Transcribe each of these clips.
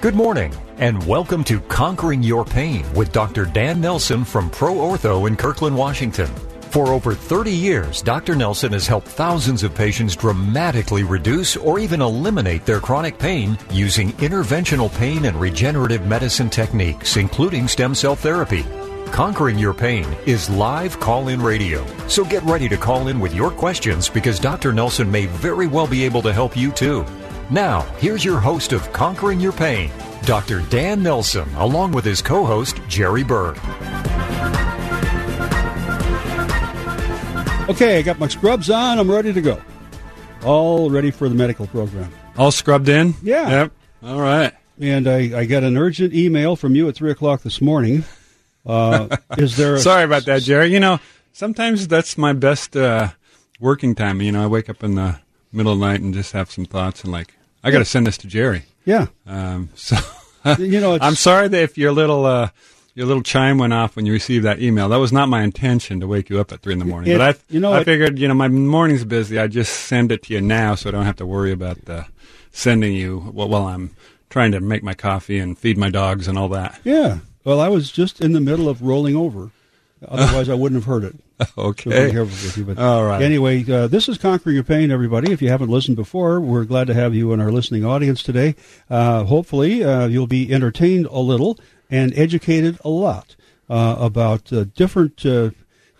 Good morning, and welcome to Conquering Your Pain with Dr. Dan Nelson from Pro Ortho in Kirkland, Washington. For over 30 years, Dr. Nelson has helped thousands of patients dramatically reduce or even eliminate their chronic pain using interventional pain and regenerative medicine techniques, including stem cell therapy. Conquering Your Pain is live call in radio. So get ready to call in with your questions because Dr. Nelson may very well be able to help you too. Now, here's your host of Conquering Your Pain, Dr. Dan Nelson, along with his co host, Jerry Berg. Okay, I got my scrubs on. I'm ready to go. All ready for the medical program. All scrubbed in? Yeah. Yep. All right. And I, I got an urgent email from you at 3 o'clock this morning. Uh, is there a, Sorry about that, Jerry. You know, sometimes that's my best uh, working time. You know, I wake up in the middle of the night and just have some thoughts and like, I got to send this to Jerry. Yeah. Um, so, You know, it's- I'm sorry that if your little uh, your little chime went off when you received that email. That was not my intention to wake you up at three in the morning. It- but I, you know, I it- figured, you know, my morning's busy. I just send it to you now, so I don't have to worry about uh, sending you while, while I'm trying to make my coffee and feed my dogs and all that. Yeah. Well, I was just in the middle of rolling over. Otherwise, I wouldn't have heard it. Okay. be careful with you. But All right. Anyway, uh, this is Conquering Your Pain, everybody. If you haven't listened before, we're glad to have you in our listening audience today. Uh, hopefully, uh, you'll be entertained a little and educated a lot uh, about uh, different uh,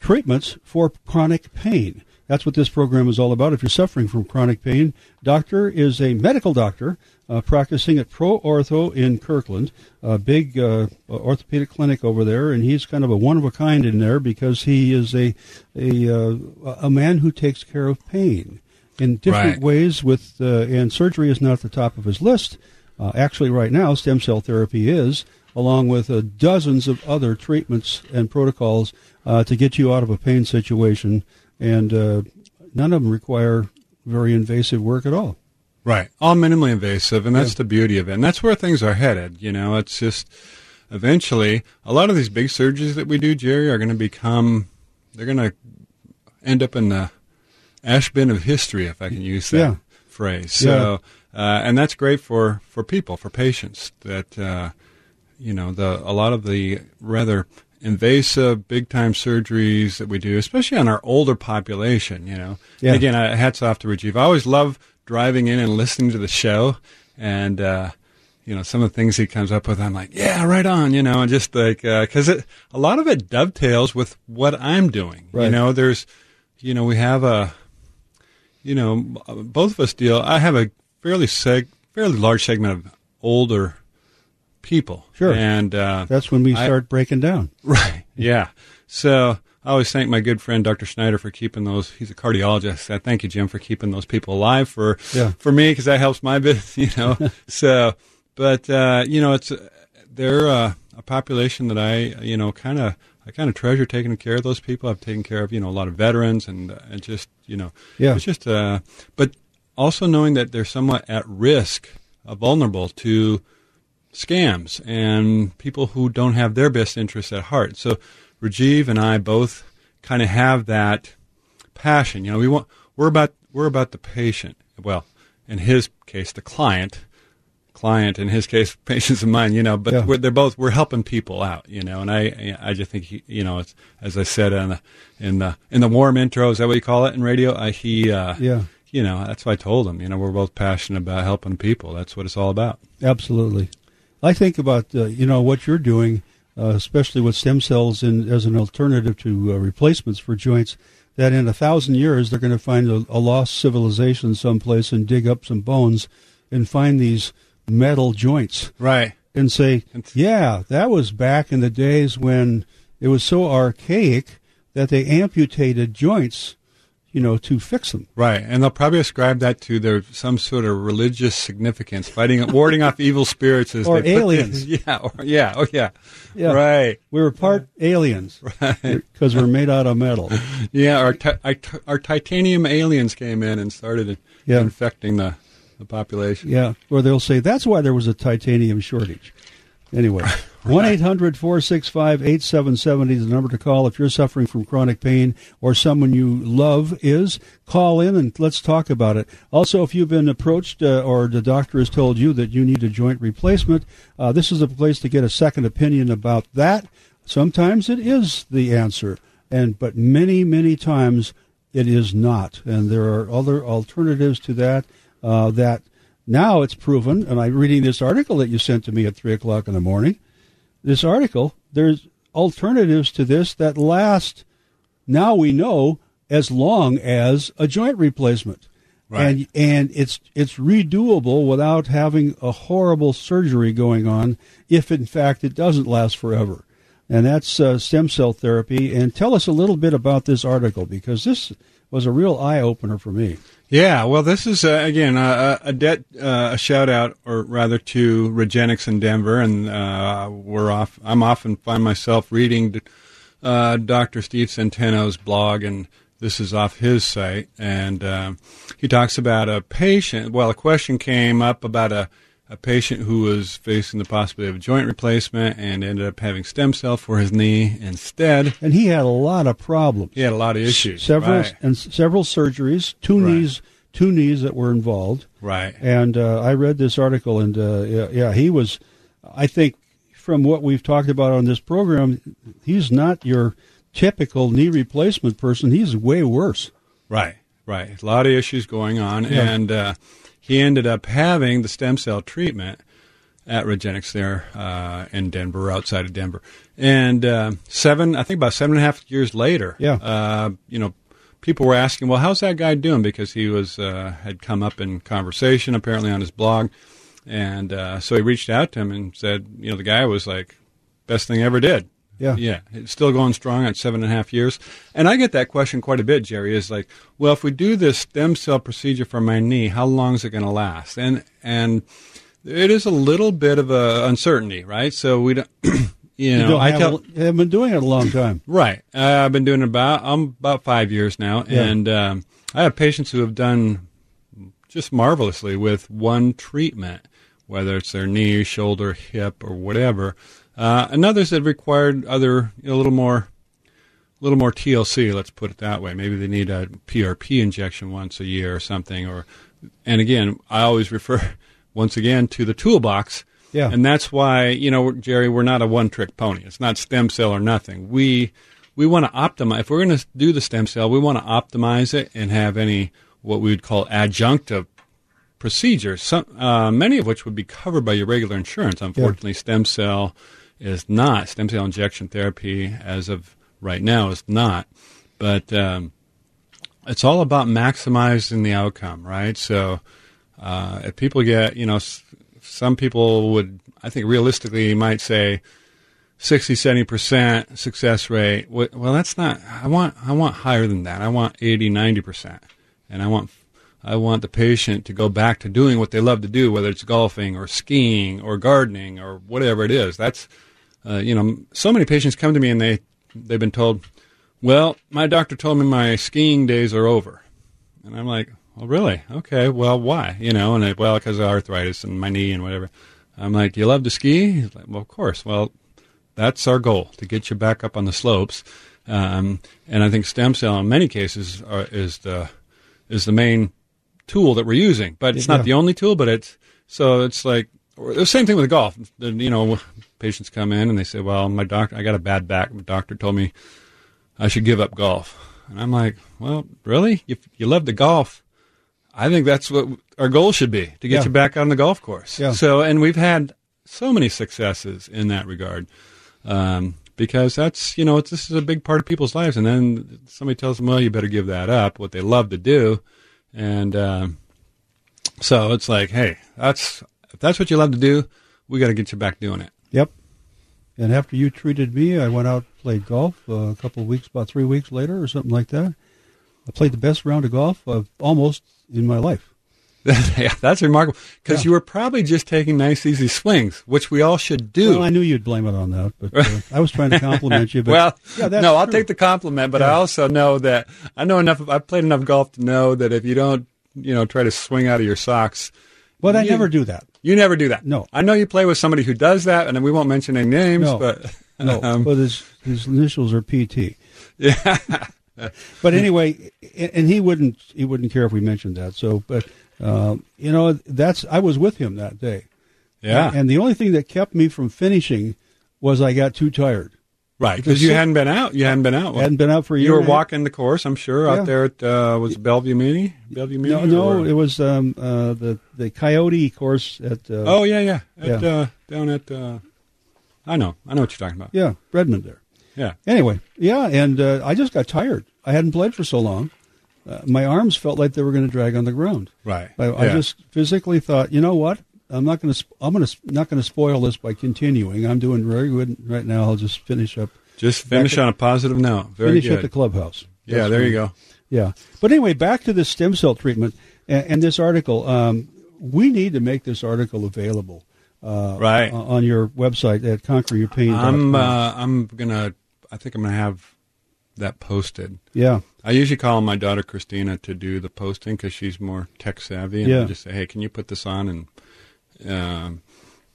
treatments for chronic pain. That's what this program is all about. If you're suffering from chronic pain, doctor is a medical doctor uh, practicing at Pro Ortho in Kirkland, a big uh, orthopedic clinic over there, and he's kind of a one of a kind in there because he is a a uh, a man who takes care of pain in different Right. ways. With uh, and surgery is not at the top of his list. Uh, actually, right now, stem cell therapy is, along with uh, dozens of other treatments and protocols uh, to get you out of a pain situation, and uh, none of them require very invasive work at all. Right. All minimally invasive, and that's the beauty of it. And that's where things are headed. You know, it's just eventually a lot of these big surgeries that we do, Jerry, are going to become, they're going to end up in the ash bin of history, if I can use that Yeah. phrase. So, uh, and that's great for, for people, for patients that, uh, you know, the, a lot of the rather invasive, big time surgeries that we do, especially on our older population, you know. Yeah. Again, uh, hats off to Rajiv. I always love driving in and listening to the show and, uh, you know, some of the things he comes up with, I'm like, yeah, right on, you know, and just like, uh 'cause it, a lot of it dovetails with what I'm doing. You know, there's, you know, we have a, you know, both of us deal, I have a fairly seg, fairly large segment of older people. Sure. And, uh, That's when we I- start breaking down. Right. Yeah. So I always thank my good friend Dr. Schneider for keeping those. He's a cardiologist. I thank you, Jim, for keeping those people alive for Yeah. for me because that helps my business. You know. so, but uh, you know, it's they're uh, a population that I you know kind of. I kind of treasure taking care of those people. I've taken care of, you know, a lot of veterans and, uh, and just, you know, Yeah. it's just, uh, but also knowing that they're somewhat at risk, uh, vulnerable to scams and people who don't have their best interests at heart. So Rajiv and I both kind of have that passion. You know, we want we're about we're about the patient. Well, in his case, the client. Client, in his case, patients of mine. You know, but Yeah. we're, they're both we're helping people out. You know, and I I just think he, you know, it's, as I said in the in the in the warm intro, is that what you call it in radio? I, he uh, Yeah. you know, that's what I told him. You know, we're both passionate about helping people. That's what it's all about. Absolutely. I think about uh, you know what you're doing, uh, especially with stem cells in, as an alternative to uh, replacements for joints. That in a thousand years they're going to find a, a lost civilization someplace and dig up some bones and find these metal joints Right. and say, yeah, that was back in the days when it was so archaic that they amputated joints, you know, to fix them. Right, and they'll probably ascribe that to their some sort of religious significance, fighting, warding off evil spirits, as Or they aliens. yeah, or, yeah, oh yeah, Yeah. right, We were part aliens because we're made out of metal. yeah. Our our ti- our titanium aliens came in and started Yeah. infecting the the population. Yeah, or they'll say that's why there was a titanium shortage. Anyway, 1 800 465 8770 is the number to call if you're suffering from chronic pain or someone you love is. Call in and let's talk about it. Also, if you've been approached uh, or the doctor has told you that you need a joint replacement, uh, this is a place to get a second opinion about that. Sometimes it is the answer, and but many, many times it is not. And there are other alternatives to that uh, that now it's proven, and I'm reading this article that you sent to me at 3 o'clock in the morning. This article, there's alternatives to this that last, now we know, as long as a joint replacement. Right. And, and it's, it's redoable without having a horrible surgery going on if, in fact, it doesn't last forever. And that's uh, stem cell therapy. And tell us a little bit about this article because this was a real eye opener for me. Yeah, well, this is uh, again uh, a debt, uh, a shout out, or rather, to Regenexx in Denver, and uh, we're off. I'm often find myself reading uh, Dr. Steve Centeno's blog, and this is off his site, and uh, he talks about a patient. Well, a question came up about a a patient who was facing the possibility of a joint replacement and ended up having stem cell for his knee instead. And he had a lot of problems. He had a lot of issues. Several right. and several surgeries, two Right. knees, two knees that were involved. Right. And uh, I read this article, and uh, yeah, yeah, he was. I think from what we've talked about on this program, he's not your typical knee replacement person. He's way worse. Right, right. A lot of issues going on, Yeah. and uh, he ended up having the stem cell treatment at Regenexx there uh, in Denver, outside of Denver. And uh, seven, I think about seven and a half years later, Yeah. uh, you know, people were asking, well, how's that guy doing? Because he was uh, had come up in conversation apparently on his blog, and uh, so he reached out to him and said, you know, the guy was like, best thing I ever did. Yeah. Yeah. It's still going strong at seven and a half years. And I get that question quite a bit, Jerry, is like, well, if we do this stem cell procedure for my knee, how long is it going to last? And, and it is a little bit of a uncertainty, right? So we don't, you know, don't I have, tell, have been doing it a long time. Right. Uh, I've been doing it about I'm about five years now, Yeah. and um, I have patients who have done just marvelously with one treatment, whether it's their knee, shoulder, hip, or whatever. Uh, and others that required other you know, a little more, a little more TLC. Let's put it that way. Maybe they need a PRP injection once a year or something. Or, and again, I always refer once again to the toolbox. Yeah. And that's why, you know, Jerry, we're not a one trick pony. It's not stem cell or nothing. We we want to optimize if we're going to do the stem cell, we want to optimize it and have any what we would call adjunctive procedures, some, uh, many of which would be covered by your regular insurance. Unfortunately, stem cell is not. Stem cell injection therapy, as of right now, is not. But um, it's all about maximizing the outcome, right? So uh, if people get, you know, s- some people would, I think realistically, might say 60, 70% success rate. Well, that's not, I want, I want higher than that. I want 80, 90%. And I want, I want the patient to go back to doing what they love to do, whether it's golfing or skiing or gardening or whatever it is. That's, uh, you know, so many patients come to me and they, they've been told, well, my doctor told me my skiing days are over. And I'm like, well, really? Okay. Well, why? You know, and they, well, because of arthritis and my knee and whatever. I'm like, do you love to ski? He's like, well, of course. Well, that's our goal to get you back up on the slopes. Um, and I think stem cell, in many cases, are, is the is the main tool that we're using. But it's Yeah. not the only tool. But it's so it's like the same thing with golf. You know, patients come in and they say, "Well, my doctor, I got a bad back. My doctor told me I should give up golf." And I'm like, "Well, really? If you love the golf, I think that's what our goal should be to get Yeah. you back on the golf course." Yeah. So, and we've had so many successes in that regard. Um, because that's you know it's, this is a big part of people's lives, and then somebody tells them, well, you better give that up, what they love to do, and um, so it's like, hey, that's if that's what you love to do, we got to get you back doing it. Yep. And after you treated me, I went out played golf uh, a couple of weeks, about three weeks later or something like that. I played the best round of golf of almost in my life. yeah, that's remarkable because Yeah. you were probably just taking nice, easy swings, which we all should do. Well, I knew you'd blame it on that, but uh, I was trying to compliment you. But well, yeah, no, I'll true. take the compliment, but I also know that I know enough. I've played enough golf to know that if you don't, you know, try to swing out of your socks, But I never do that. You never do that. No. I know you play with somebody who does that, and we won't mention any names, No. but No, um, but his his initials are PT. yeah, But anyway, and he wouldn't he wouldn't care if we mentioned that. So, but um, you know, that's I was with him that day. yeah, And the only thing that kept me from finishing was I got too tired. Right. because you hadn't been out. You hadn't been out. hadn't been out for a year. you were and a half. walking the course, I'm sure, Yeah. out there at uh, was it Bellevue Muni, Bellevue Muni. No, no, or- it was um, uh, the the Coyote course at uh, oh yeah, yeah, at, Yeah. Uh, down at. Uh, I know, I know what you're talking about. yeah Redmond there. Yeah, Anyway, yeah, and uh, I just got tired. I hadn't played for so long. Uh, my arms felt like they were going to drag on the ground. right. I, I just physically thought, you know what? I'm not going to. I'm going to not going to spoil this by continuing. I'm doing very good right now. I'll just finish up. just finish on a positive note. Very finish good. at the clubhouse. yeah, there you go. Yeah, but anyway, back to the stem cell treatment and, and this article. Um, we need to make this article available. Uh, Right. on your website at conqueryourpain.com. I'm uh, I'm gonna. I think I'm gonna have that posted. yeah, I usually call my daughter Christina to do the posting because she's more tech savvy, and Yeah. I just say, "Hey, can you put this on?" and um,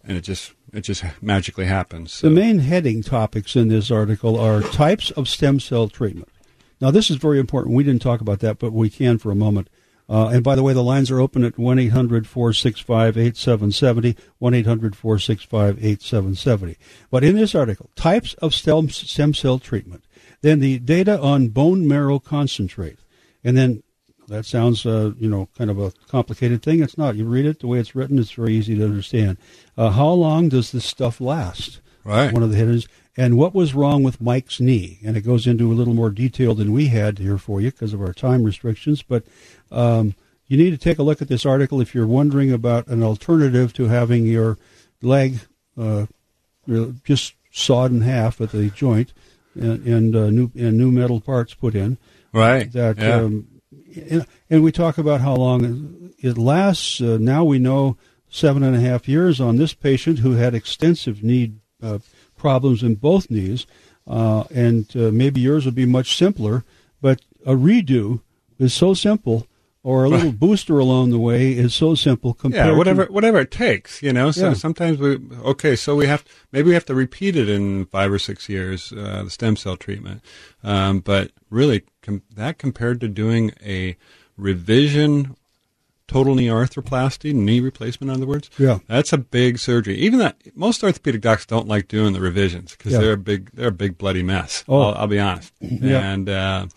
and it just it just magically happens. So. The main heading topics in this article are types of stem cell treatment. Now, this is very important. We didn't talk about that, but we can for a moment. Uh, and by the way, the lines are open at 1 800 465 8770, 1 800 465 8770. But in this article, types of stem, stem cell treatment, then the data on bone marrow concentrate, and then that sounds, uh, you know, kind of a complicated thing. It's not. You read it the way it's written; it's very easy to understand. Uh, how long does this stuff last? Right. One of the hitters. And what was wrong with Mike's knee? And it goes into a little more detail than we had here for you because of our time restrictions. But um, you need to take a look at this article if you're wondering about an alternative to having your leg uh, just sawed in half at the joint and, and uh, new and new metal parts put in right. that yeah. um, and, and we talk about how long it lasts. Uh, now we know seven and a half years on this patient who had extensive knee uh, problems in both knees, uh, and uh, maybe yours would be much simpler. But a redo is so simple, or a little booster along the way is so simple compared. yeah, to- whatever whatever it takes, you know. So Yeah. sometimes we okay, so we have maybe we have to repeat it in five or six years, uh, the stem cell treatment. Um, but really, com- that compared to doing a revision, total knee arthroplasty, knee replacement, in other words, Yeah. that's a big surgery. Even that most orthopedic docs don't like doing the revisions because Yeah. they're a big they're a big bloody mess. Oh. I'll, I'll be honest. Yeah. And uh,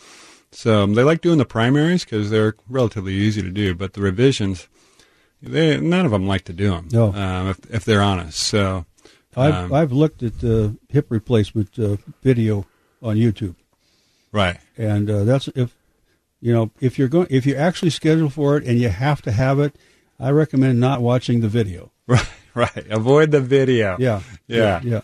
so they like doing the primaries because they're relatively easy to do, but the revisions, they none of them like to do them. No. um, if if they're honest. So I've um, I've looked at the hip replacement uh, video on YouTube. Right, and uh, that's if you know if you're going if you actually schedule for it and you have to have it i recommend not watching the video right, right. Avoid the video. yeah Yeah. yeah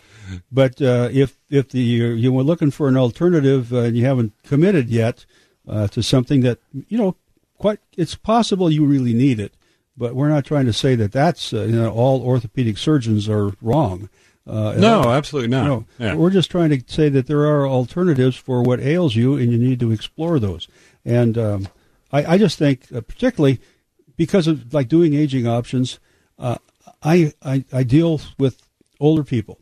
but uh, if if the you you were looking for an alternative uh, and you haven't committed yet uh, to something that you know quite it's possible you really need it but we're not trying to say that that's uh, you know all orthopedic surgeons are wrong uh, No, all. absolutely not. No, Yeah. we're just trying to say that there are alternatives for what ails you, and you need to explore those. And um, I, I just think, uh, particularly because of like doing aging options, uh, I, I I deal with older people,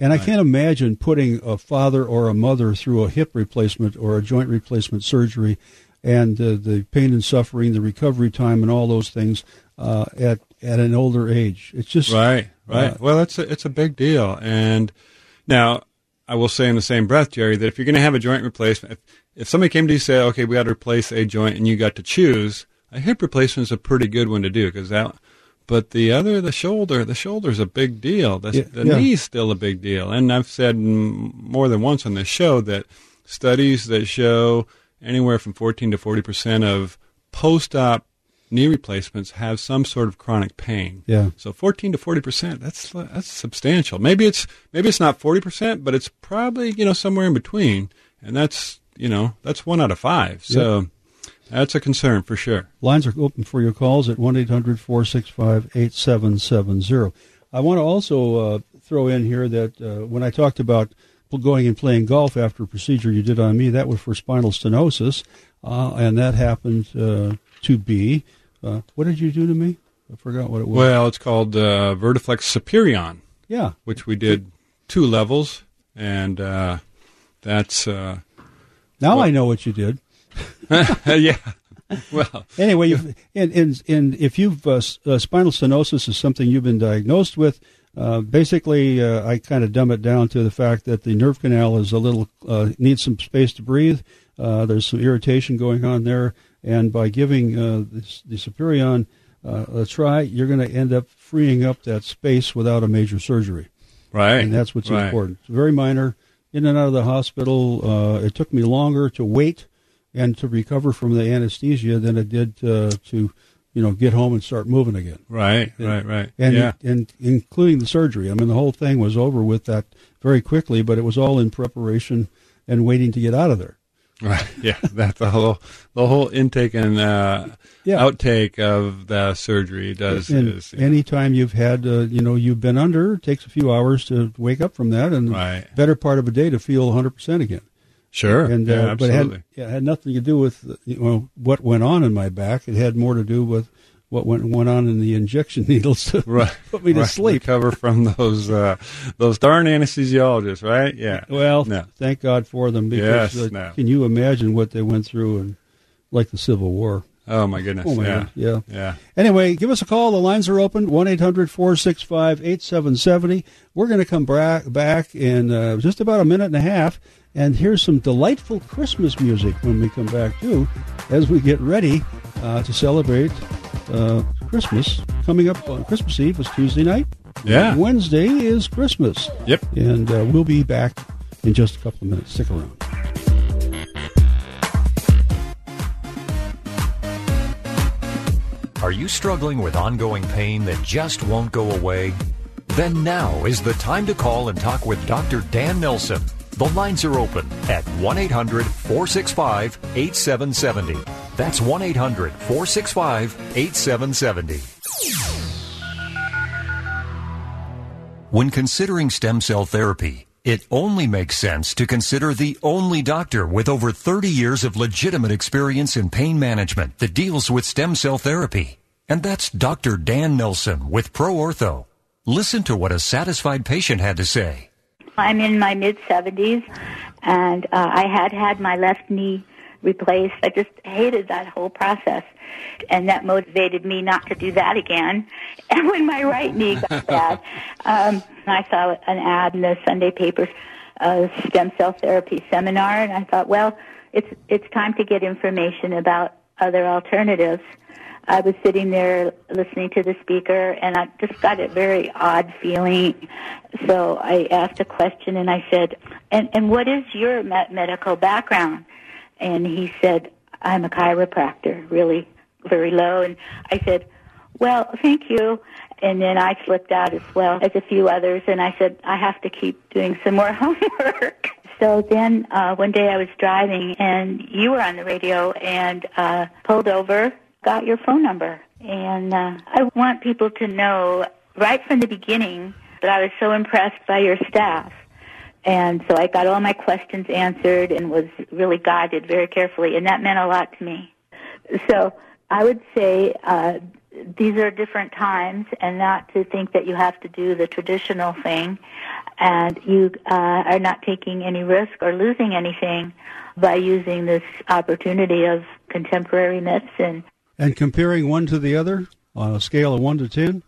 and I can't imagine putting a father or a mother through a hip replacement or a joint replacement surgery, and uh, the pain and suffering, the recovery time, and all those things uh, at at an older age. It's just Right, right. Well, it's a, it's a big deal. And now, I will say in the same breath, Jerry, that if you're going to have a joint replacement, if, if somebody came to you and say, okay, we got to replace a joint, and you got to choose, a hip replacement is a pretty good one to do because that. But the other, the shoulder, the shoulder's a big deal. The, Yeah, the yeah. knee's still a big deal. And I've said more than once on this show that studies that show anywhere from 14 to 40 percent of post-op knee replacements have some sort of chronic pain. Yeah. So 14 to 40 percent. That's that's substantial. Maybe it's maybe it's not 40 percent, but it's probably you know somewhere in between, and that's you know that's one out of five. So that's a concern for sure. Lines are open for your calls at 1 800 465 8770. I want to also uh, throw in here that uh, when I talked about going and playing golf after a procedure you did on me, that was for spinal stenosis, uh, and that happened uh, to be. Uh, what did you do to me? I forgot what it was. Well, it's called uh, Vertiflex Superion, yeah. which we did two levels, and uh, that's uh, Now Well- I know what you did. yeah. Well, Anyway, you've, and, and, and if you've uh, uh, spinal stenosis is something you've been diagnosed with, uh, basically, uh, I kind of dumb it down to the fact that the nerve canal is a little uh, needs some space to breathe. Uh, there's some irritation going on there, and by giving uh, this, the Superion uh, a try, you're going to end up freeing up that space without a major surgery. right, and that's what's right. important. It's very minor. In and out of the hospital, uh, it took me longer to wait and to recover from the anesthesia than it did uh, to, you know, get home and start moving again. Right, Yeah. right, right. And yeah, and including the surgery. I mean, the whole thing was over with that very quickly, but it was all in preparation and waiting to get out of there. Right. Yeah, that's the whole the whole intake and uh, Yeah. outtake of the surgery does and is anytime you've had, uh, you know, you've been under, it takes a few hours to wake up from that, and Right. better part of a day to feel 100% again. sure. and yeah, uh, but it had, yeah, it had nothing to do with you know what went on in my back. It had more to do with what went went on in the injection needles to right, put me to right. sleep. Recover from those uh, those darn anesthesiologists, right? Yeah. Well, No. thank God for them because Yes, uh, no. can you imagine what they went through and like the Civil War? Oh my goodness. Oh my yeah. God, yeah. Yeah. Anyway, give us a call. The lines are open 1 800 465 8770. We're going to come bra- back in uh, just about a minute and a half and here's some delightful Christmas music when we come back, too, as we get ready uh, to celebrate uh, Christmas. Coming up on Christmas Eve was Tuesday night. Yeah. Wednesday is Christmas. Yep. And uh, we'll be back in just a couple of minutes. Stick around. Are you struggling with ongoing pain that just won't go away? Then now is the time to call and talk with Dr. Dan Nelson. The lines are open at 1 800 465 8770. That's 1 800 465 8770. When considering stem cell therapy, it only makes sense to consider the only doctor with over 30 years of legitimate experience in pain management that deals with stem cell therapy. And that's Dr. Dan Nelson with ProOrtho. Listen to what a satisfied patient had to say. I'm in my mid 70s, and uh, I had had my left knee replaced. I just hated that whole process, and that motivated me not to do that again. And when my right knee got bad, um, I saw an ad in the Sunday papers, a stem cell therapy seminar, and I thought, well, it's it's time to get information about other alternatives. I was sitting there listening to the speaker, and I just got a very odd feeling. So I asked a question, and I said, "And and what is your me- medical background?" And he said, "I'm a chiropractor, really very low." And I said, "Well, thank you." And then I slipped out as well as a few others, and I said, "I have to keep doing some more homework." So then uh, one day I was driving, and you were on the radio, and uh, pulled over got your phone number. And uh, I want people to know right from the beginning that I was so impressed by your staff. And so I got all my questions answered and was really guided very carefully, and that meant a lot to me. So I would say uh, these are different times, and not to think that you have to do the traditional thing, and you uh, are not taking any risk or losing anything by using this opportunity of contemporary medicine And comparing one to the other on a scale of 1 to 10?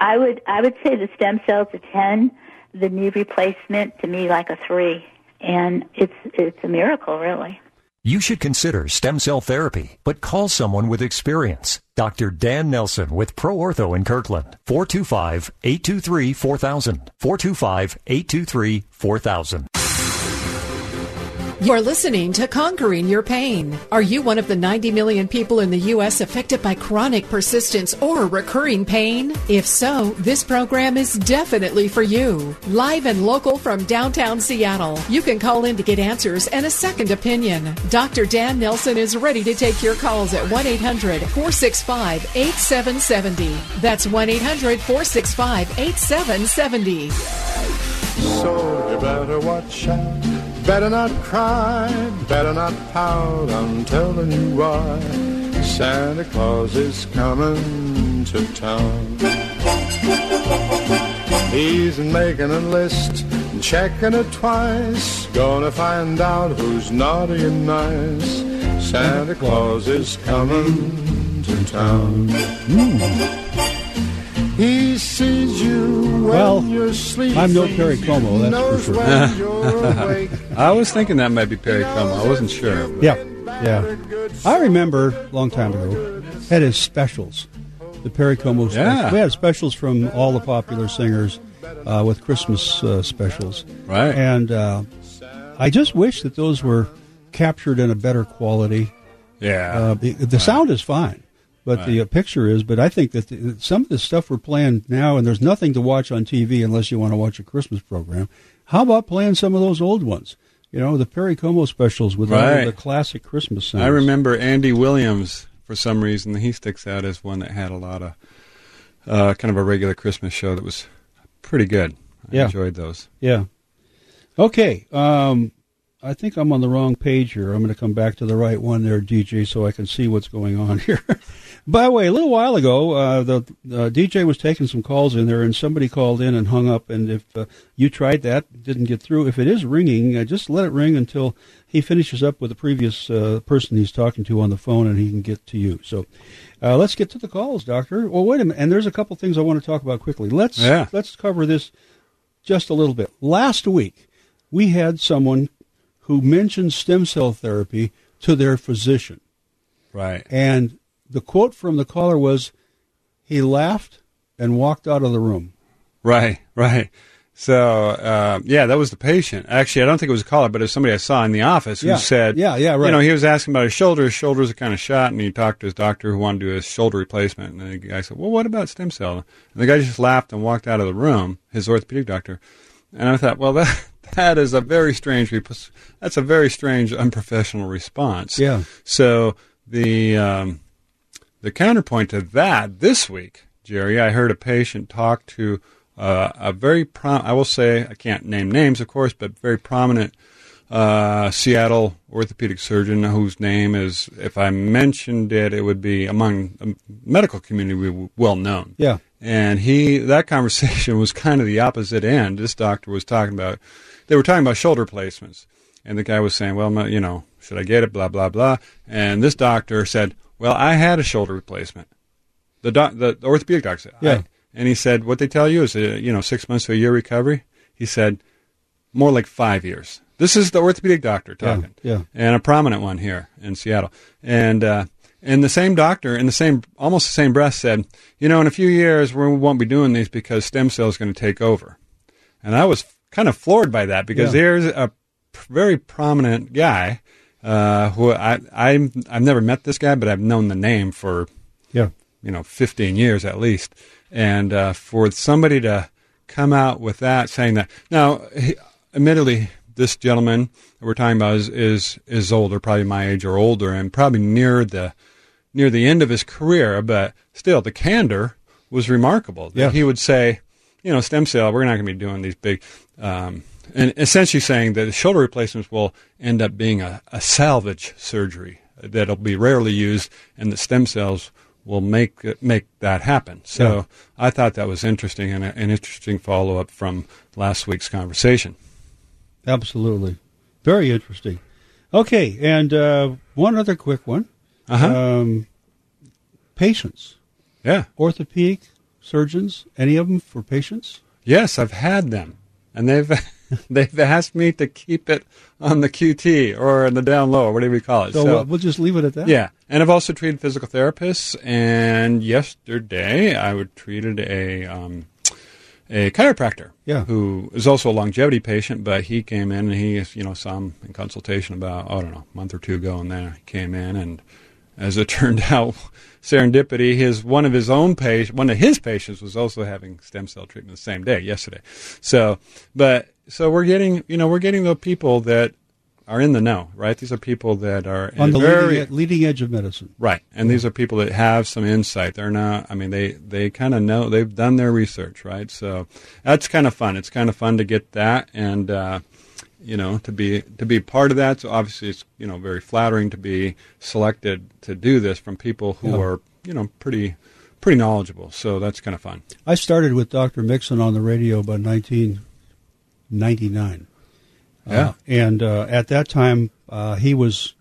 I would I would say the stem cells a ten, the knee replacement to me like a three, and it's it's a miracle really. You should consider stem cell therapy, but call someone with experience. Dr. Dan Nelson with ProOrtho in Kirkland. 425-823-4000. 425-823-4000. You're listening to Conquering Your Pain. Are you one of the 90 million people in the U.S. affected by chronic persistence or recurring pain? If so, this program is definitely for you. Live and local from downtown Seattle, you can call in to get answers and a second opinion. Dr. Dan Nelson is ready to take your calls at 1 800 465 8770. That's 1 800 465 8770. So you better watch out. Better not cry, better not pout. I'm telling you why. Santa Claus is coming to town. He's making a list and checking it twice. Gonna find out who's naughty and nice. Santa Claus is coming to town. Hmm. He sees you when Well, you're sleeping. I'm no Perry Como, that's for sure. when you're awake. I was thinking that might be Perry Como. I wasn't sure. but- Yeah, yeah. I remember a long time ago had his specials, the Perry Como specials. Yeah. We had specials from all the popular singers uh, with Christmas uh, specials. Right. And uh, I just wish that those were captured in a better quality. Yeah. Uh, the the sound is fine, but the uh, picture is. But I think that the, some of the stuff we're playing now, and there's nothing to watch on TV unless you want to watch a Christmas program. How about playing some of those old ones? You know, the Perry Como specials with all Right. of the classic Christmas songs. I remember Andy Williams for some reason. He sticks out as one that had a lot of uh, kind of a regular Christmas show that was pretty good. I Yeah. enjoyed those. Yeah. Okay. Um, I think I'm on the wrong page here. I'm going to come back to the right one there, DJ, so I can see what's going on here. By the way, a little while ago, uh, the uh, DJ was taking some calls in there, and somebody called in and hung up. And if uh, you tried that, didn't get through, if it is ringing, uh, just let it ring until he finishes up with the previous uh, person he's talking to on the phone, and he can get to you. So, uh, let's get to the calls, Doctor. Well, wait a minute. And there's a couple things I want to talk about quickly. Let's Yeah. let's cover this just a little bit. Last week, we had someone who mentioned stem cell therapy to their physician. Right. And the quote from the caller was, he laughed and walked out of the room. Right. Right. So uh, yeah, that was the patient. Actually, I don't think it was a caller, but it was somebody I saw in the office who Yeah. said, Yeah, yeah, right. You know, he was asking about his shoulder. His shoulders are kind of shot, and he talked to his doctor who wanted to do a shoulder replacement. And the guy said, "Well, what about stem cell?" And the guy just laughed and walked out of the room. His orthopedic doctor. And I thought, well, that that is a very strange. That's a very strange, unprofessional response. Yeah. So the um, the counterpoint to that this week, Jerry, I heard a patient talk to uh, a very prom- I will say I can't name names, of course, but very prominent uh, Seattle orthopedic surgeon whose name is, if I mentioned it, it would be among the medical community well known. Yeah. And he that conversation was kind of the opposite end. This doctor was talking about they were talking about shoulder placements, and the guy was saying, "Well, my- you know, should I get it?" Blah blah blah. And this doctor said, "Well, I had a shoulder replacement." The doc, the orthopedic doctor said, Yeah. I- and he said, "What they tell you is, you know, six months to a year recovery." He said, "More like five years." This is the orthopedic doctor Yeah, talking, yeah. and a prominent one here in Seattle. And uh, and the same doctor, in the same almost the same breath, said, "You know, in a few years we won't be doing these because stem cells going to take over." And I was kind of floored by that because Yeah. there's a very prominent guy uh, who I I I've never met this guy, but I've known the name for Yeah. you know 15 years at least and uh, for somebody to come out with that saying that now he, admittedly this gentleman that we're talking about is, is is older probably my age or older and probably near the near the end of his career but still the candor was remarkable that Yeah. he would say you know stem cell we're not going to be doing these big um, and essentially saying that the shoulder replacements will end up being a, a salvage surgery that'll be rarely used and the stem cells will make make that happen. So Yeah. I thought that was interesting and a, an interesting follow up from last week's conversation. Absolutely. Very interesting. Okay, and uh, one other quick one. Uh-huh. Um, patients, yeah. orthopedic surgeons, any of them for patients? Yes, I've had them, and they've they've asked me to keep it on the QT or in the down low, or whatever you call it. So, uh, we'll just leave it at that. Yeah, and I've also treated physical therapists. And yesterday, I would treated a um, a chiropractor. Yeah. who is also a longevity patient, but he came in and he, you know, saw him in consultation about I don't know a month or two ago, and then he came in and. As it turned out, serendipity, his one of his own patient, one of his patients was also having stem cell treatment the same day, yesterday. So, but so we're getting, you know, we're getting the people that are in the know, right? These are people that are On the very leading, leading edge of medicine. Right, and these are people that have some insight. They're not. I mean, they they kind of know. They've done their research, right? So that's kind of fun. It's kind of fun to get that, and uh, you know, to be to be part of that. So obviously, it's you know very flattering to be selected to do this from people who Yeah. are you know pretty pretty knowledgeable. So that's kind of fun. I started with Dr. Mixon on the radio about 1999. Yeah. Uh, and uh, at that time, uh, he was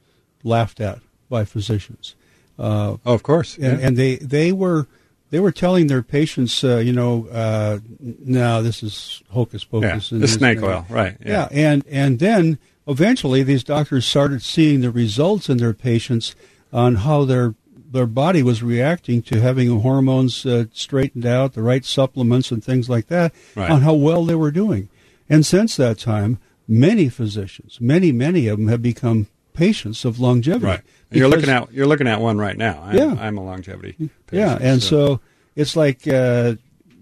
laughed at by physicians. Uh, Oh, of course. and, Yeah. and they, they were they were telling their patients, uh, you know, uh, no, this is hocus yeah. pocus. and The snake oil, right? Yeah. and and then eventually these doctors started seeing the results in their patients on how their their body was reacting to having hormones uh, straightened out, the right supplements and things like that, Right. on how well they were doing. And since that time, many physicians, many many of them have become patients of longevity. Right. And you're looking at you're looking at one right now. I'm, Yeah. I'm a longevity. Patient, yeah, and so, it's like uh,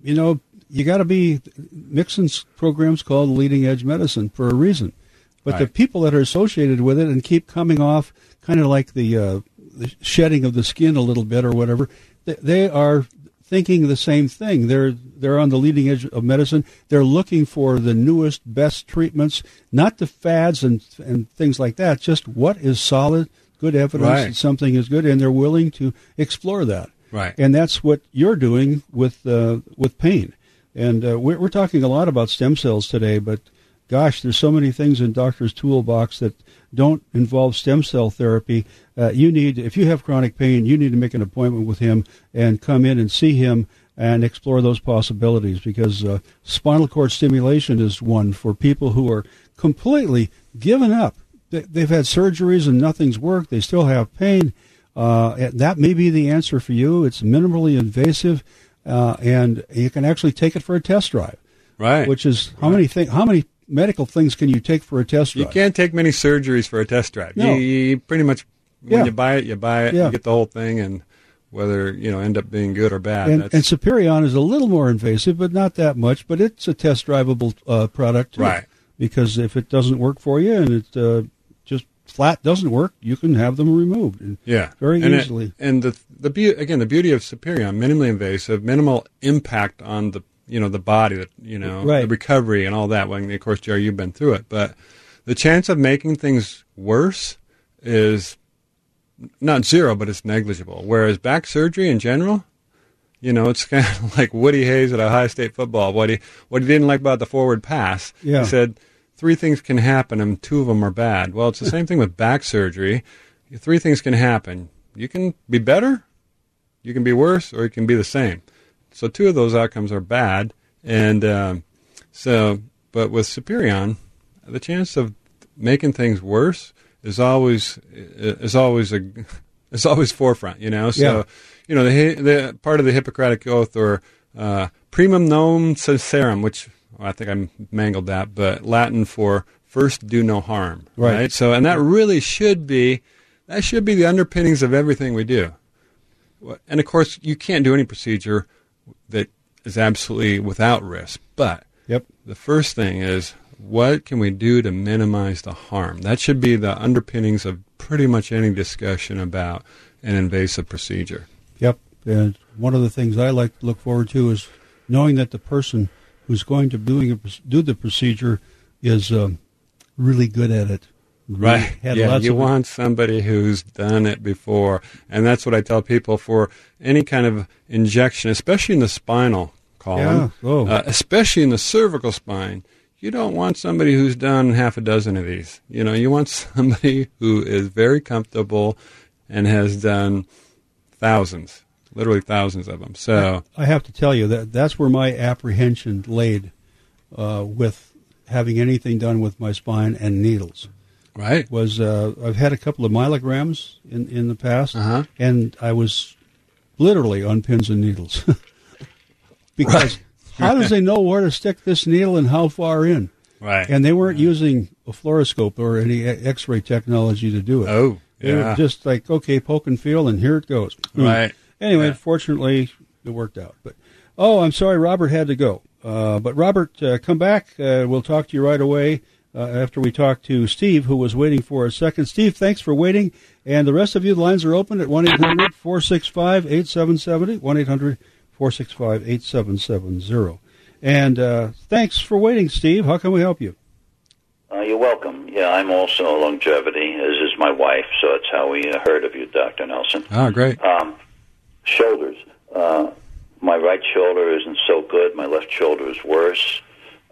you know you got to be Mixon's program's called Leading Edge Medicine for a reason, but the people that are associated with it and keep coming off kind of like the, uh, the shedding of the skin a little bit or whatever, they, they are thinking the same thing. They're they're on the leading edge of medicine. They're looking for the newest, best treatments, not the fads and and things like that. Just what is solid, good evidence Right. that something is good, and they're willing to explore that. Right. And that's what you're doing with uh, with pain. And uh, we're, we're talking a lot about stem cells today, but gosh, there's so many things in doctor's toolbox that don't involve stem cell therapy. Uh, you need, if you have chronic pain, you need to make an appointment with him and come in and see him and explore those possibilities because uh, spinal cord stimulation is one for people who are completely given up. They, they've had surgeries and nothing's worked. They still have pain. Uh, that may be the answer for you. It's minimally invasive, uh, and you can actually take it for a test drive. right. Which is how many thing, how many medical things can you take for a test drive? you can't take many surgeries for a test drive. No. You, you pretty much when Yeah. you buy it, you buy it. Yeah. You get the whole thing, and whether you know end up being good or bad. and, and Superion is a little more invasive, but not that much. But it's a test drivable uh, product, too. Right. Because if it doesn't work for you and it uh, flat doesn't work, you can have them removed. And Yeah, very and it- easily. and the the beau- again the beauty of Superion, minimally invasive, minimal impact on the you know the body, that you know Right. the recovery and all that. Well, of course, Jerry, you've been through it, but the chance of making things worse is not zero, but it's negligible. Whereas back surgery in general, you know, it's kind of like Woody Hayes at Ohio State football. What he what he didn't like about the forward pass, Yeah. he said three things can happen, and two of them are bad. Well, it's the same thing with back surgery. Three things can happen. You can be better, you can be worse, or you can be the same. So two of those outcomes are bad, and um, so. But with Superion, the chance of making things worse is always is always a is always forefront. You know, so Yeah. you know the the part of the Hippocratic Oath or uh, primum non sincerum, which I think I mangled that, but Latin for first do no harm. Right. So, and that really should be that should be the underpinnings of everything we do. And of course, you can't do any procedure that is absolutely without risk, but Yep. the first thing is what can we do to minimize the harm? That should be the underpinnings of pretty much any discussion about an invasive procedure. Yep. And one of the things I like to look forward to is knowing that the person who's going to doing a, do the procedure is um, really good at it. Had yeah, you want somebody who's done it before. And that's what I tell people for any kind of injection, especially in the spinal column, Yeah. Oh. uh, especially in the cervical spine. You don't want somebody who's done half a dozen of these. You know, you want somebody who is very comfortable and has done thousands, literally thousands of them. So, I have to tell you that that's where my apprehension laid uh, with having anything done with my spine and needles. right? Was uh, I've had a couple of myelograms in in the past, Uh-huh. and I was literally on pins and needles because how does they know where to stick this needle and how far in? Right. And they weren't using a fluoroscope or any X-ray technology to do it. oh, They were just like, okay, poke and feel, and here it goes. Right. Anyway, Yeah. fortunately, it worked out. But oh, I'm sorry, Robert had to go. Uh, but Robert, uh, come back. Uh, we'll talk to you right away uh, after we talk to Steve, who was waiting for a second. Steve, thanks for waiting. And the rest of you, the lines are open at one 465 8770 one 465 8770 And uh, thanks for waiting, Steve. How can we help you? Uh, you're welcome. Yeah, I'm also longevity, as is my wife, so that's how we uh, heard of you, Dr. Nelson. oh, great. Um, shoulders. uh, my right shoulder isn't so good. My left shoulder is worse.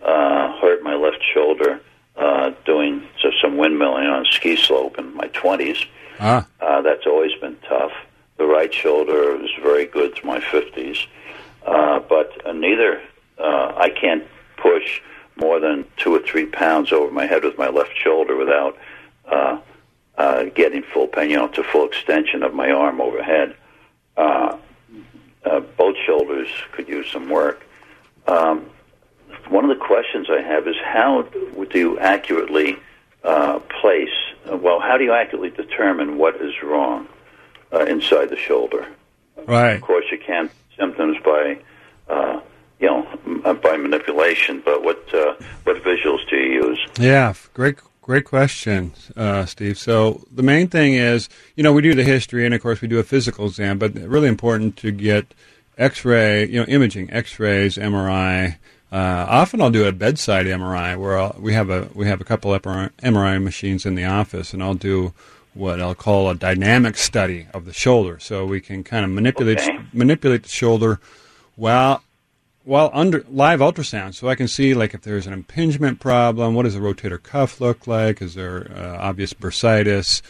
Uh, hurt my left shoulder uh, doing so some windmilling on a ski slope in my 20s. Ah, Uh, that's always been tough. The right shoulder is very good through my 50s. Uh, but uh, neither, uh, I can't push more than two or three pounds over my head with my left shoulder without uh, uh, getting full pain, you know, to full extension of my arm overhead. Uh, uh, both shoulders could use some work. Um, one of the questions I have is how do you accurately uh, place, uh, well, how do you accurately determine what is wrong uh, inside the shoulder? right. Of course, you can't symptoms by, uh, you know, by manipulation. But what uh, what visuals do you use? Yeah, great, great question, uh, Steve. So the main thing is, you know, we do the history, and of course we do a physical exam, but really important to get X-ray, you know, imaging, X-rays, MRI. Uh, often I'll do a bedside MRI where I'll, we have a we have a couple MRI, MRI machines in the office, and I'll do what I'll call a dynamic study of the shoulder, so we can kind of manipulate Okay. manipulate the shoulder while well, under live ultrasound, so I can see like if there's an impingement problem. What does the rotator cuff look like? Is there uh, obvious bursitis?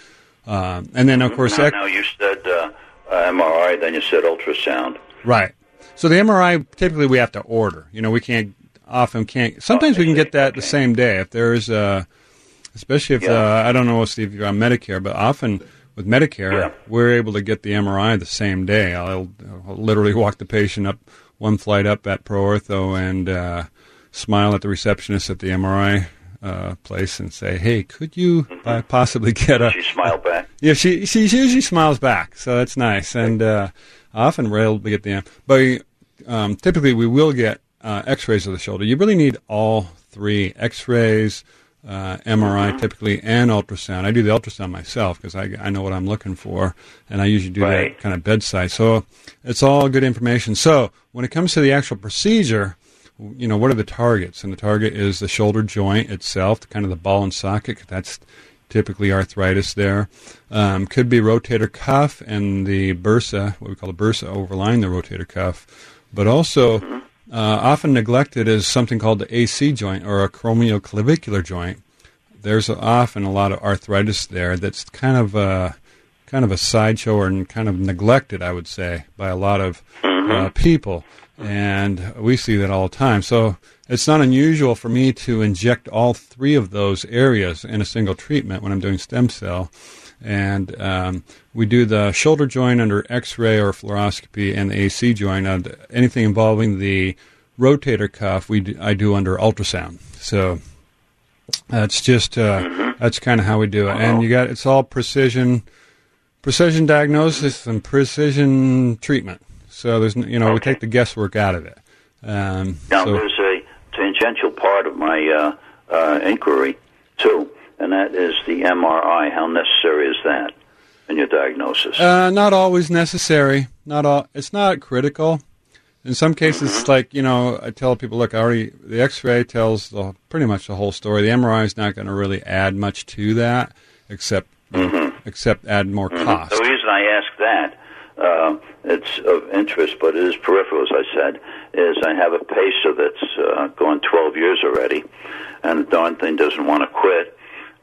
Um, and then of course, now, ec- you said uh, uh, MRI, then you said ultrasound. right. So the MRI typically we have to order. You know, we can't often can't. Sometimes we can get that the same day if there's uh, especially if Yeah. uh, I don't know if you're on Medicare, but often with Medicare Yeah. we're able to get the MRI the same day. I'll, I'll literally walk the patient up one flight up at Pro Ortho and uh, smile at the receptionist at the MRI uh, place and say, "Hey, could you uh, possibly get a?" She smiled back. Yeah, she she usually smiles back, so that's nice. And uh, often to get the but um, typically we will get uh, X-rays of the shoulder. You really need all three X-rays, uh, MRI typically, and ultrasound. I do the ultrasound myself because I I know what I'm looking for, and I usually do Right. that kind of bedside. So it's all good information. So when it comes to the actual procedure. You know what are the targets, and the target is the shoulder joint itself, kind of the ball and socket. That's typically arthritis there. Um, could be rotator cuff and the bursa, what we call the bursa overlying the rotator cuff, but also uh, often neglected is something called the AC joint or a acromioclavicular joint. There's often a lot of arthritis there that's kind of a kind of a sideshow or kind of neglected, I would say, by a lot of uh, people, and we see that all the time. So it's not unusual for me to inject all three of those areas in a single treatment when I'm doing stem cell. And um, we do the shoulder joint under X-ray or fluoroscopy, and the AC joint. And anything involving the rotator cuff, we do, I do under ultrasound. So that's just uh, that's kind of how we do it. And you got it's all precision, precision diagnosis and precision treatment. So there's you know we take the guesswork out of it. Um, Now, so- there's a tangential part of my uh, uh, inquiry, too, and that is the MRI. How necessary is that in your diagnosis? Uh, not always necessary. Not all. It's not critical. In some cases, it's like you know, I tell people, look, I already the X-ray tells the, pretty much the whole story. The MRI is not going to really add much to that, except except add more cost. The reason I ask that, uh, it's of interest, but it is peripheral, as I said, is I have a pacer that's uh, gone 12 years already, and the darn thing doesn't want to quit,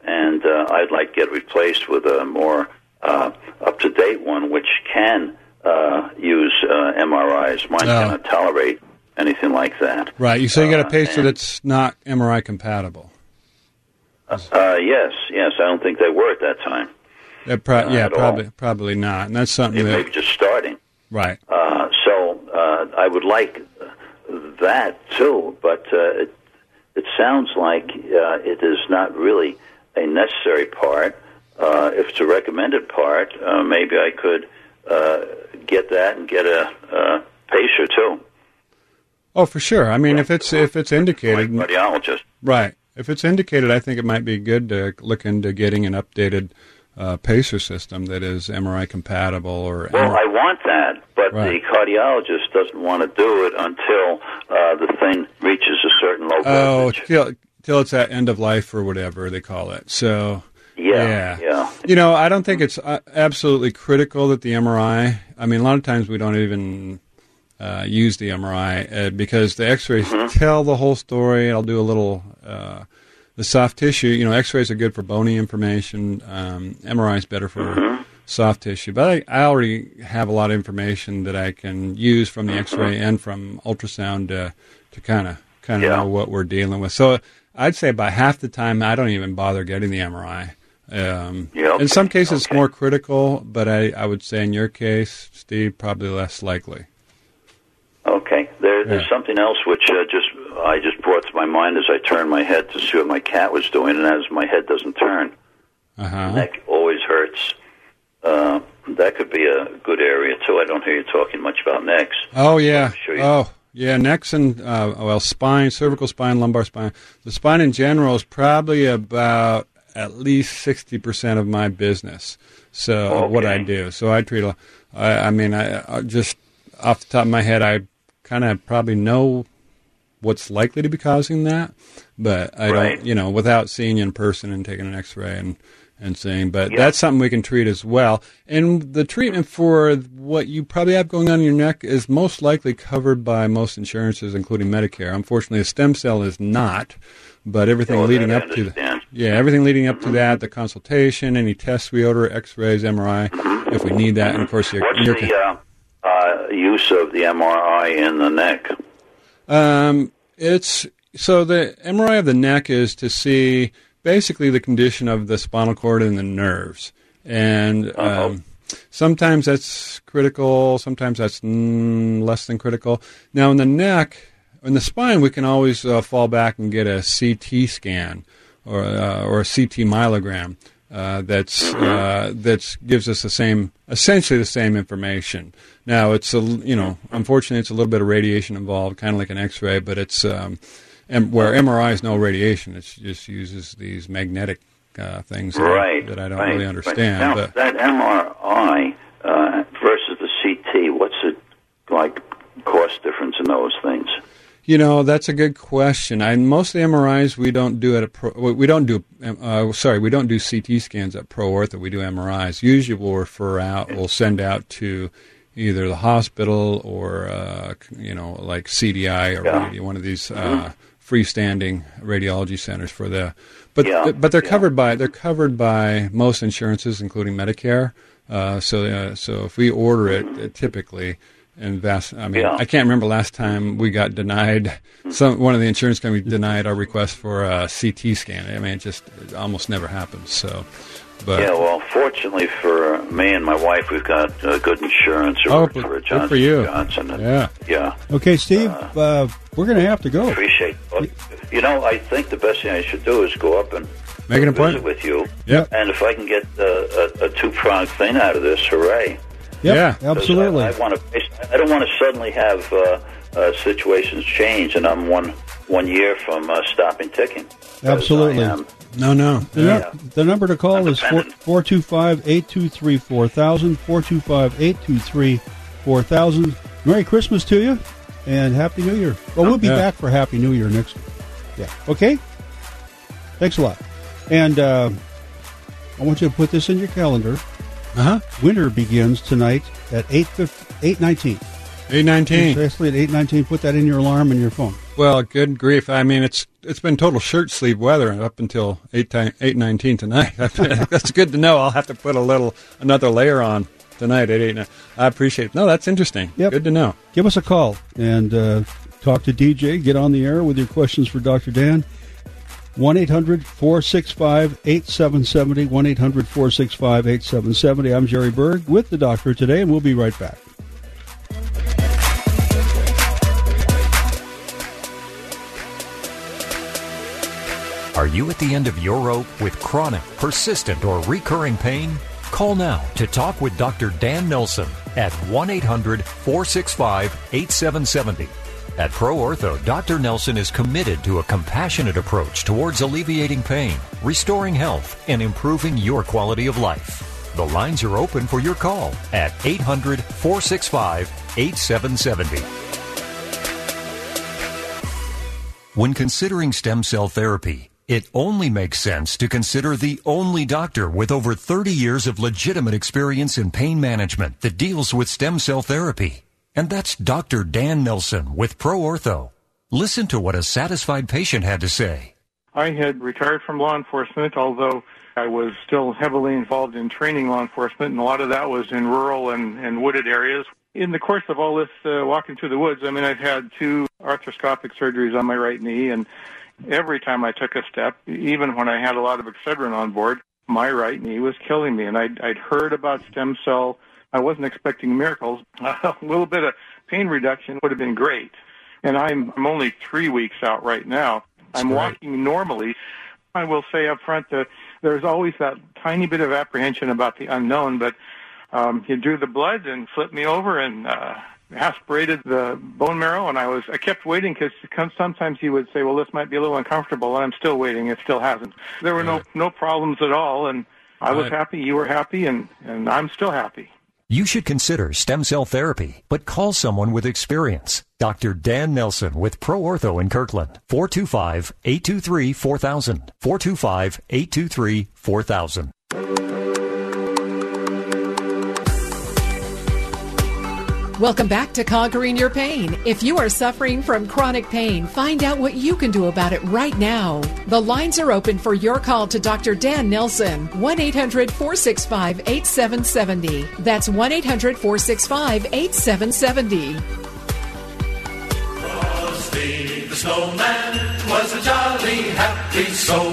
and uh, I'd like to get replaced with a more uh, up-to-date one, which can uh, use uh, MRIs. Mine Oh. cannot tolerate anything like that. Right. You say you got a Uh, and- that's not MRI compatible. Uh, yes, yes, I don't think they were at that time. Pro- yeah, at all. probably probably not. And that's something It may that be just starting. right. Uh, so uh, I would like that too, but uh, it it sounds like uh, it is not really a necessary part. Uh, if it's a recommended part, uh, maybe I could uh, get that and get a, uh pacer too, Oh, for sure. I mean, if it's if it's like indicated, cardiologist. right. If it's indicated, I think it might be good to look into getting an updated uh, pacer system that is MRI compatible or Well, I want that, but Right. the cardiologist doesn't want to do it until uh, the thing reaches a certain low oh voltage. Till it's at end of life or whatever they call it. So yeah, yeah. You know, I don't think it's uh, absolutely critical that the MRI. I mean, a lot of times we don't even uh, use the MRI uh, because the X-rays tell the whole story. I'll do a little. Uh, the soft tissue, you know, X-rays are good for bony information. Um, MRI is better for soft tissue. But I, I already have a lot of information that I can use from the X-ray and from ultrasound to to kind of kind of Yeah. know what we're dealing with. So I'd say about half the time I don't even bother getting the MRI. Um, Yeah, in some cases, it's more critical, but I, I would say in your case, Steve, probably less likely. Okay. There, there's Yeah. something else which uh, just I just brought to my mind as I turned my head to see what my cat was doing, and as my head doesn't turn, Uh huh. neck always hurts. Uh, that could be a good area too. I don't hear you talking much about necks. Oh yeah. Sure you- Oh yeah. Necks and uh, well, spine, cervical spine, lumbar spine. The spine in general is probably about at least sixty percent of my business. So of what I do. So I treat. a- I, I mean, I, I just off the top of my head, I kind of probably know what's likely to be causing that, but I Right. don't. You know, without seeing you in person and taking an X-ray and and seeing. But Yeah. that's something we can treat as well. And the treatment for what you probably have going on in your neck is most likely covered by most insurances, including Medicare. Unfortunately, a stem cell is not. But everything Oh, leading up to that, understand. yeah, everything leading up to that, the consultation, any tests we order, X-rays, MRI, if we need that, and of course your, What's your the uh, uh, use of the MRI in the neck? Um, it's so the MRI of the neck is to see basically the condition of the spinal cord and the nerves, and um, sometimes that's critical, sometimes that's mm, less than critical. Now in the neck, in the spine, we can always uh, fall back and get a CT scan or uh, or a CT myelogram. Uh, that's uh, that's gives us the same, essentially the same information. Now it's a you know, unfortunately, it's a little bit of radiation involved, kind of like an X-ray, but it's um, where MRI is no radiation. It just uses these magnetic uh, things that, I- Right. that I don't right, really right. understand. Now, but that MRI uh, versus the CT, what's it like? Cost difference in those things? You know, that's a good question. I most of the MRIs we don't do at a pro, we we don't do uh, sorry we don't do CT scans at Pro Ortho. We do MRIs. Usually we'll refer out, we'll send out to either the hospital or uh, you know like CDI or Yeah. one of these uh, freestanding radiology centers for the. But Yeah, but they're yeah. covered by they're covered by most insurances, including Medicare. Uh, so uh, so if we order it, uh, typically. And vast, I mean, Yeah. I can't remember last time we got denied. Some one of the insurance companies denied our request for a CT scan. I mean, it just it almost never happens. So, but Yeah, well, fortunately for me and my wife, we've got uh, good insurance. Oh, works good- for good Johnson for you. Johnson. and- Yeah. yeah. Okay, Steve, uh, we're going to have to go. Appreciate. You know, I think the best thing I should do is go up and Make an appointment. with you. Yeah. And if I can get uh, a, a two pronged thing out of this, hooray! Yep, Yeah. 'Cause absolutely. I, I want to. I don't want to suddenly have uh, uh, situations change, and I'm one one year from uh, stopping ticking. Absolutely. I am. no, no. The, Yeah. nu- the number to call is Independent. 425 823 4000. 425 823 4000. Merry Christmas to you and Happy New Year. Well, we'll be Yeah. back for Happy New Year next week. Yeah. Okay? Thanks a lot. And uh, I want you to put this in your calendar. Uh huh. Winter begins tonight at 8 819. Eight nineteen. Precisely at 819. Put that in your alarm and your phone. Well, good grief! I mean, it's it's been total shirt sleeve weather up until eight ti- eight nineteen tonight. that's good to know. I'll have to put a little another layer on tonight at eight. ni- I appreciate. it. No, that's interesting. Yep. Good to know. give us a call and uh, talk to DJ. Get on the air with your questions for Dr. Dan. 1 800 465 8770. 1 800 465 8770. I'm Jerry Berg with the doctor today, and we'll be right back. Are you at the end of your rope with chronic, persistent, or recurring pain? Call now to talk with Dr. Dan Nelson at 1 800 465 8770. At Pro Ortho, Dr. Nelson is committed to a compassionate approach towards alleviating pain, restoring health, and improving your quality of life. The lines are open for your call at 800 465 8770. When considering stem cell therapy, it only makes sense to consider the only doctor with over 30 years of legitimate experience in pain management that deals with stem cell therapy. And that's Dr. Dan Nelson with ProOrtho. Listen to what a satisfied patient had to say. I had retired from law enforcement, although I was still heavily involved in training law enforcement, and a lot of that was in rural and, and wooded areas. In the course of all this uh, walking through the woods, I mean, I've had two arthroscopic surgeries on my right knee, and every time I took a step, even when I had a lot of Excedrin on board, my right knee was killing me. And I'd, I'd heard about stem cell. I wasn't expecting miracles. a little bit of pain reduction would have been great. And I'm, I'm only three weeks out right now. I'm great. walking normally. I will say up front that there's always that tiny bit of apprehension about the unknown, but um, he drew the blood and flipped me over and uh, aspirated the bone marrow, and I was I kept waiting because sometimes he would say, "Well, this might be a little uncomfortable," and I'm still waiting. It still hasn't. There were no no problems at all, and I was happy. You were happy, and and I'm still happy. You should consider stem cell therapy, but call someone with experience. Dr. Dan Nelson with ProOrtho in Kirkland. 425-823-4000. 425-823-4000. Welcome back to Conquering Your Pain. If you are suffering from chronic pain, find out what you can do about it right now. The lines are open for your call to Dr. Dan Nelson. 1 800 465 8770. That's 1 800 465 8770. Frosty the snowman was a jolly happy soul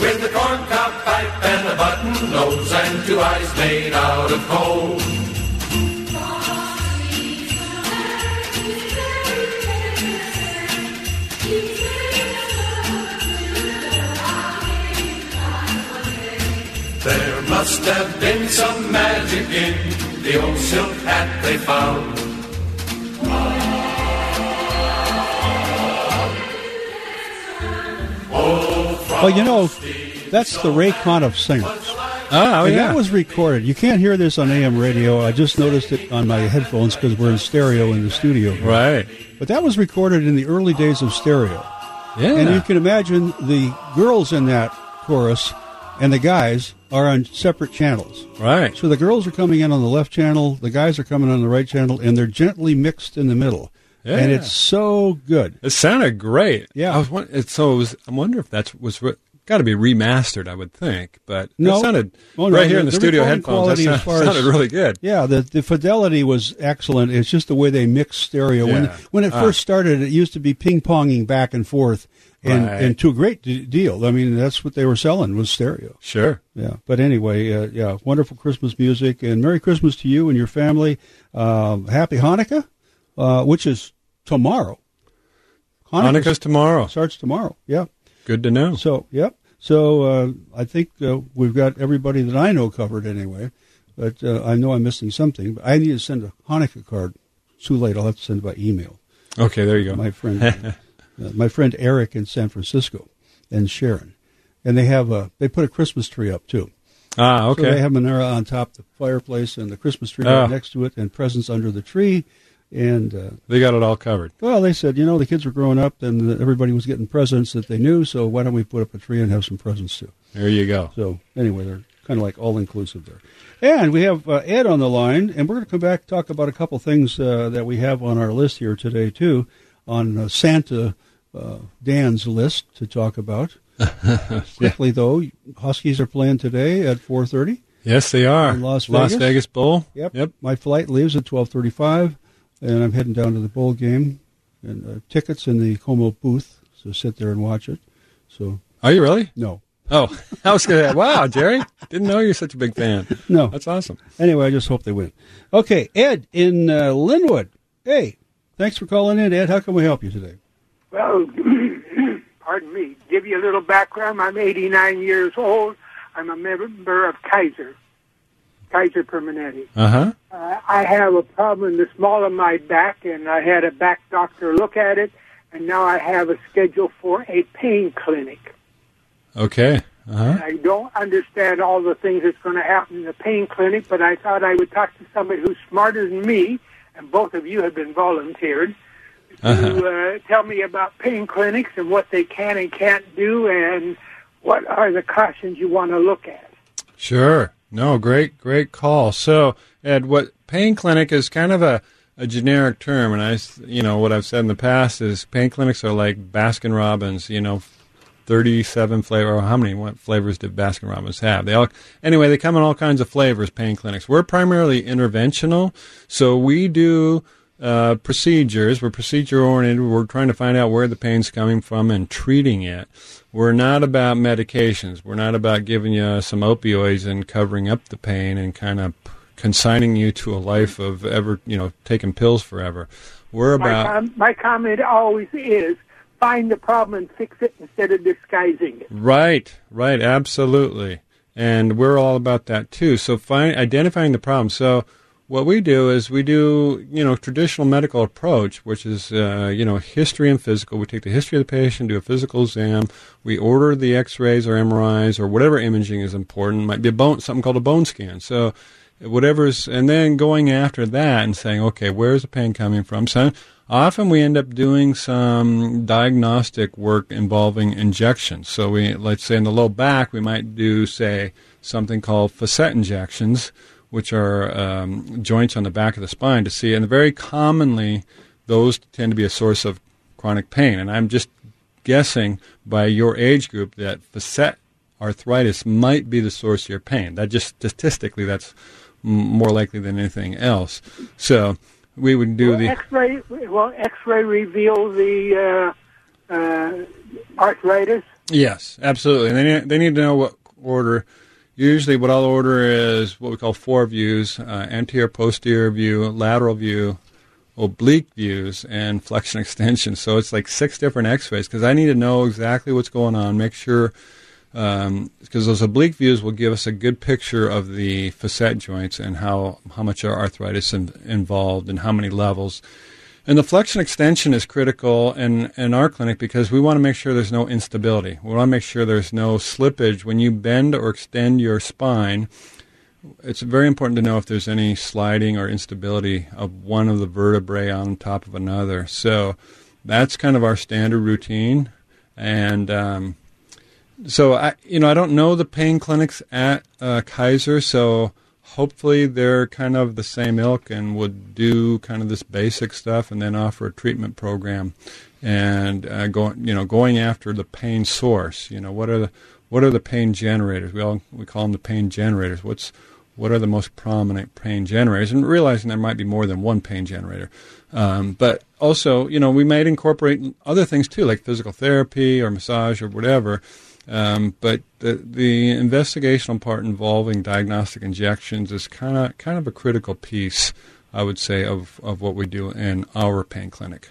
with a corncob pipe and a button nose and two eyes made out of coal. Must have been some magic in the old silk hat they found. Well, you know, that's the Ray Conniff singers. Ah, oh, and yeah. that was recorded. You can't hear this on AM radio. I just noticed it on my headphones because we're in stereo in the studio. here. right. But that was recorded in the early days of stereo. Yeah. And you can imagine the girls in that chorus and the guys are on separate channels. right. So the girls are coming in on the left channel, the guys are coming on the right channel, and they're gently mixed in the middle. And it's so good. It sounded great. Yeah. I was won- so it was. I wonder if that's was re- got to be remastered. I would think, but No. it sounded Oh, no, right the- here in the, the studio headphones. That sound- as- sounded really good. Yeah, the the fidelity was excellent. It's just the way they mixed stereo. When Yeah. when it Ah. first started, it used to be ping ponging back and forth, and Right. and to a great d- deal. I mean, that's what they were selling was stereo. Sure. Yeah, but anyway, uh, yeah, wonderful Christmas music, and Merry Christmas to you and your family. Um, happy Hanukkah, uh, which is tomorrow. Hanukkah's tomorrow. starts tomorrow. Yeah. Good to know. So, yep. So uh, I think uh, we've got everybody that I know covered anyway. But uh, I know I'm missing something. But I need to send a Hanukkah card. It's too late. I'll have to send it by email. Okay, there you go. My friend, uh, my friend Eric in San Francisco, and Sharon, and they have a they put a Christmas tree up too. ah, So okay. they have menorah on top of the fireplace and the Christmas tree right next to it, and presents under the tree. And uh, they got it all covered. well, they said, you know, the kids were growing up, and everybody was getting presents that they knew. So why don't we put up a tree and have some presents too? There you go. So anyway, they're kind of like all inclusive there. And we have uh, Ed on the line, and we're going to come back and talk about a couple things uh, that we have on our list here today too, on uh, Santa uh, Dan's list to talk about. Quickly though, Huskies are playing today at 4:30. Yes, they are. In Las Las Vegas? Vegas Bowl. Yep. Yep. My flight leaves at 12:35, and I'm heading down to the bowl game. And uh, tickets in the KOMO booth, so sit there and watch it. So Are you really? no, Oh, I was gonna. Wow, Jerry, didn't know you're such a big fan. no. That's awesome. Anyway, I just hope they win. Okay, Ed in uh, Lynnwood. Hey, thanks for calling in, Ed. How can we help you today? Well, pardon me. Give you a little background. I'm 89 years old. I'm a member of Kaiser, Kaiser Permanente. Uh huh. Uh, I have a problem in the small of my back, and I had a back doctor look at it, and now I have a schedule for a pain clinic. Okay. Uh huh. I don't understand all the things that's going to happen in the pain clinic, but I thought I would talk to somebody who's smarter than me, and both of you have been volunteered to uh, tell me about pain clinics and what they can and can't do, and what are the cautions you want to look at. Sure. No, great, great call. So, Ed, what pain clinic is kind of a a generic term, and I, you know, what I've said in the past is pain clinics are like Baskin Robbins. You know, thirty-seven flavor. Or how many what flavors did Baskin Robbins have? They all anyway. They come in all kinds of flavors. Pain clinics. We're primarily interventional, so we do uh, procedures. We're procedure oriented. We're trying to find out where the pain's coming from and treating it. We're not about medications. We're not about giving you some opioids and covering up the pain and kind of consigning you to a life of ever, you know, taking pills forever. We're about. My, com- my comment always is find the problem and fix it instead of disguising it. Right, right, absolutely. And we're all about that too. So find identifying the problem. So what we do is we do, you know, traditional medical approach, which is, uh, you know, history and physical. We take the history of the patient, do a physical exam. We order the X-rays or MRIs or whatever imaging is important. It might be a bone, something called a bone scan. So whatever's, and then going after that and saying, okay, where's the pain coming from? So often we end up doing some diagnostic work involving injections. So we, let's say in the low back, we might do, say, something called facet injections, which are um, joints on the back of the spine to see. And very commonly, those tend to be a source of chronic pain. And I'm just guessing by your age group that facet arthritis might be the source of your pain. That just statistically, that's more likely than anything else. So we would do well, the X-ray. Well, X-ray reveal the uh, uh, arthritis. Yes, absolutely. And they need, they need to know what order. Usually, what I'll order is what we call four views: uh, anterior, posterior view, lateral view, oblique views, and flexion extension. So it's like six different X-rays because I need to know exactly what's going on. Make sure because um, those oblique views will give us a good picture of the facet joints and how, how much arthritis in, involved and how many levels. And the flexion extension is critical in, in our clinic because we want to make sure there's no instability. We want to make sure there's no slippage. When you bend or extend your spine, it's very important to know if there's any sliding or instability of one of the vertebrae on top of another. So that's kind of our standard routine. And um, so I, you know, I don't know the pain clinics at uh, Kaiser, so hopefully they're kind of the same ilk and would do kind of this basic stuff and then offer a treatment program and uh, going, you know, going after the pain source. You know, what are the what are the pain generators? We all we call them the pain generators. What's what are the most prominent pain generators? And realizing there might be more than one pain generator. Um, but also, you know, we might incorporate other things too, like physical therapy or massage or whatever um, but the, the investigational part involving diagnostic injections is kind of kind of a critical piece, I would say, of, of what we do in our pain clinic.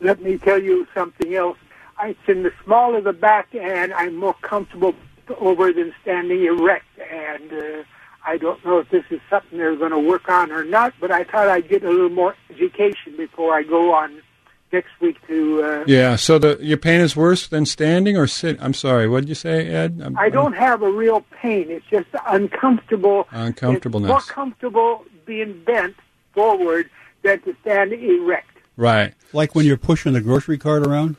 Let me tell you something else. It's in the small of the back, and I'm more comfortable over than standing erect. And uh, I don't know if this is something they're going to work on or not, but I thought I'd get a little more education before I go on next week to. Uh, yeah. So the your pain is worse than standing or sit. I'm sorry. What did you say, Ed? I'm, I don't have a real pain. It's just uncomfortable. Uncomfortableness. It's more comfortable being bent forward than to stand erect. Right. Like when you're pushing the grocery cart around.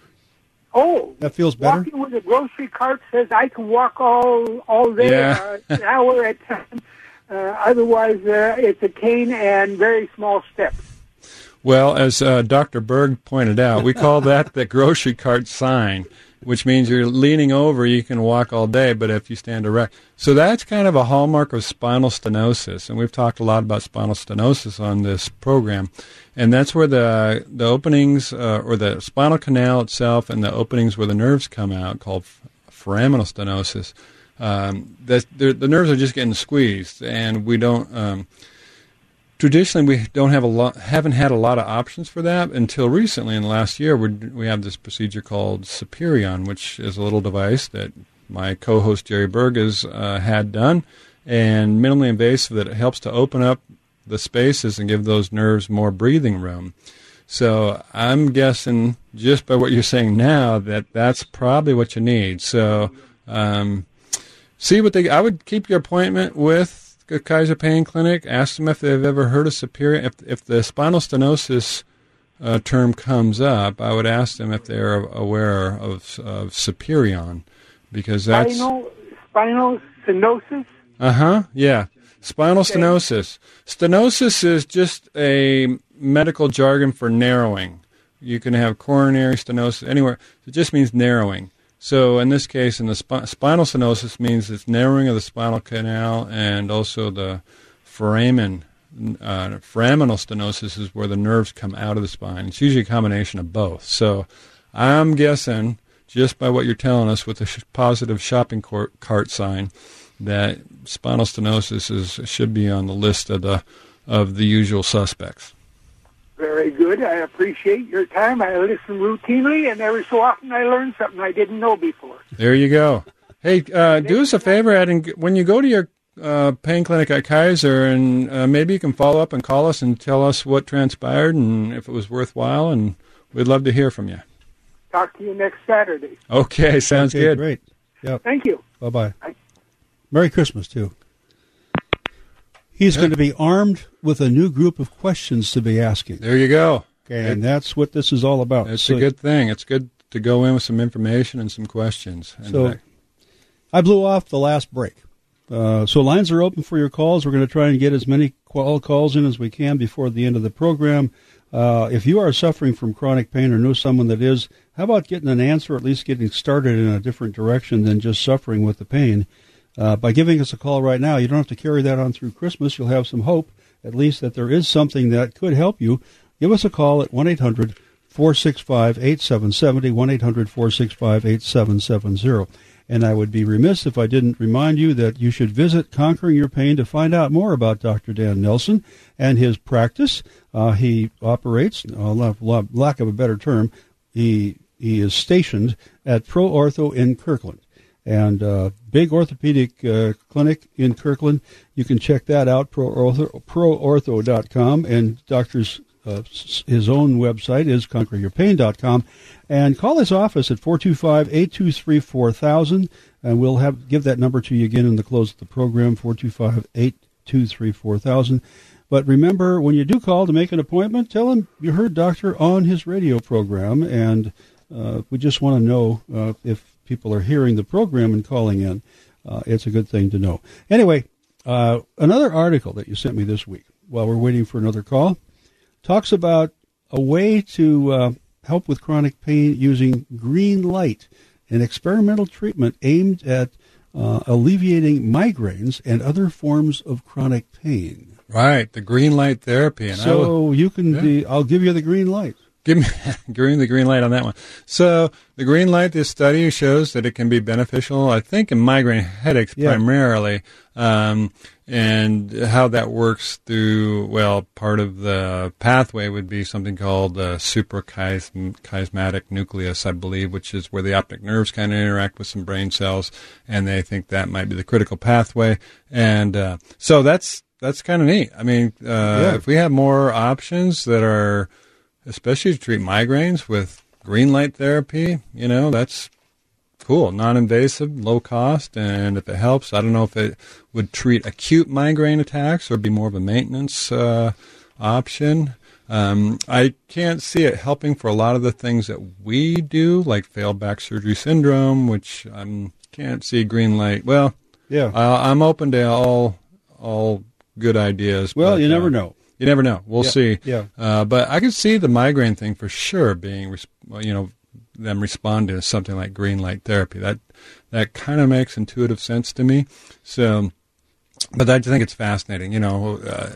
Oh, that feels better. Walking with a grocery cart says I can walk all all day, yeah. uh, an hour at a time. Uh, otherwise, uh, it's a cane and very small steps. Well, as uh, Dr. Berg pointed out, we call that the grocery cart sign, which means you're leaning over, you can walk all day, but if you stand erect. So that's kind of a hallmark of spinal stenosis, and we've talked a lot about spinal stenosis on this program. And that's where the the openings, uh, or the spinal canal itself, and the openings where the nerves come out, called foraminal stenosis. Um, the, the nerves are just getting squeezed, and we don't. Um, traditionally we don't have a lot haven't had a lot of options for that until recently in the last year we we have this procedure called Superion which is a little device that my co-host Jerry Berg has uh, had done. And minimally invasive that it helps to open up the spaces and give those nerves more breathing room. So I'm guessing just by what you're saying now that that's probably what you need. So um, see what they I would keep your appointment with Kaiser Pain Clinic, ask them if they've ever heard of Superion. If, if the spinal stenosis uh, term comes up, I would ask them if they're aware of, of Superion, because that's spinal, spinal stenosis. Uh huh. Yeah, spinal okay. stenosis. Stenosis is just a medical jargon for narrowing. You can have coronary stenosis anywhere. It just means narrowing. So in this case, in the sp- spinal stenosis means it's narrowing of the spinal canal and also the foramen. Uh, foraminal stenosis is where the nerves come out of the spine. It's usually a combination of both. So I'm guessing, just by what you're telling us with the sh- positive shopping cart, cart sign, that spinal stenosis is should be on the list of the of the usual suspects. Very good. I appreciate your time. I listen routinely, and every so often I learn something I didn't know before. There you go. Hey, uh, do us a favor, Ed, and when you go to your uh, pain clinic at Kaiser, and uh, maybe you can follow up and call us and tell us what transpired and if it was worthwhile, and we'd love to hear from you. Talk to you next Saturday. Okay, sounds Okay, good. Great. Yep. Thank you. Bye bye. Bye. Merry Christmas too. He's going to be armed with a new group of questions to be asking. There you go. Okay, and that's what this is all about. It's So- a good thing. It's good to go in with some information and some questions. And So uh, I blew off the last break. Uh, so lines are open for your calls. We're going to try and get as many call calls in as we can before the end of the program. Uh, if you are suffering from chronic pain or know someone that is, how about getting an answer, or at least getting started in a different direction than just suffering with the pain? Uh, by giving us a call right now, you don't have to carry that on through Christmas. You'll have some hope, at least, that there is something that could help you. Give us a call at 1 800 465 8770, 1 800 465 8770. And I would be remiss if I didn't remind you that you should visit Conquering Your Pain to find out more about Dr. Dan Nelson and his practice. Uh, he operates, uh, la- la- lack of a better term, he, he is stationed at Pro Ortho in Kirkland and uh, big orthopedic uh, clinic in Kirkland. You can check that out, proortho, proortho.com. And doctor's uh, his own website is conqueryourpain.com. And call his office at 425-823-4000. And we'll have give that number to you again in the close of the program, 425-823-4000. But remember, when you do call to make an appointment, tell him you heard Doctor on his radio program, and uh, we just want to know uh, if people are hearing the program and calling in. Uh, it's a good thing to know. Anyway, uh, another article that you sent me this week while we're waiting for another call talks about a way to uh, help with chronic pain using green light, an experimental treatment aimed at uh, alleviating migraines and other forms of chronic pain. right, the green light therapy. And So you can Yeah. be, I'll give you the green light. Give me green the green light on that one. So the green light, this study shows that it can be beneficial. I think in migraine headaches Yeah. primarily, um, and how that works through. Well, part of the pathway would be something called the suprachiasmatic nucleus, I believe, which is where the optic nerves kind of interact with some brain cells, and they think that might be the critical pathway. And uh, so that's that's kind of neat. I mean, uh, if we have more options that are especially to treat migraines with green light therapy. You know, that's cool, non-invasive, low cost, and if it helps, I don't know if it would treat acute migraine attacks or be more of a maintenance uh, option. Um, I can't see it helping for a lot of the things that we do, like failed back surgery syndrome, which I can't see green light. Well, Yeah. I, I'm open to all all good ideas. Well, but, you never uh, know. You never know. We'll Yeah, see. yeah. Uh, but I can see the migraine thing for sure being, you know, them responding to something like green light therapy. That that kind of makes intuitive sense to me. So, but I think it's fascinating. You know, uh,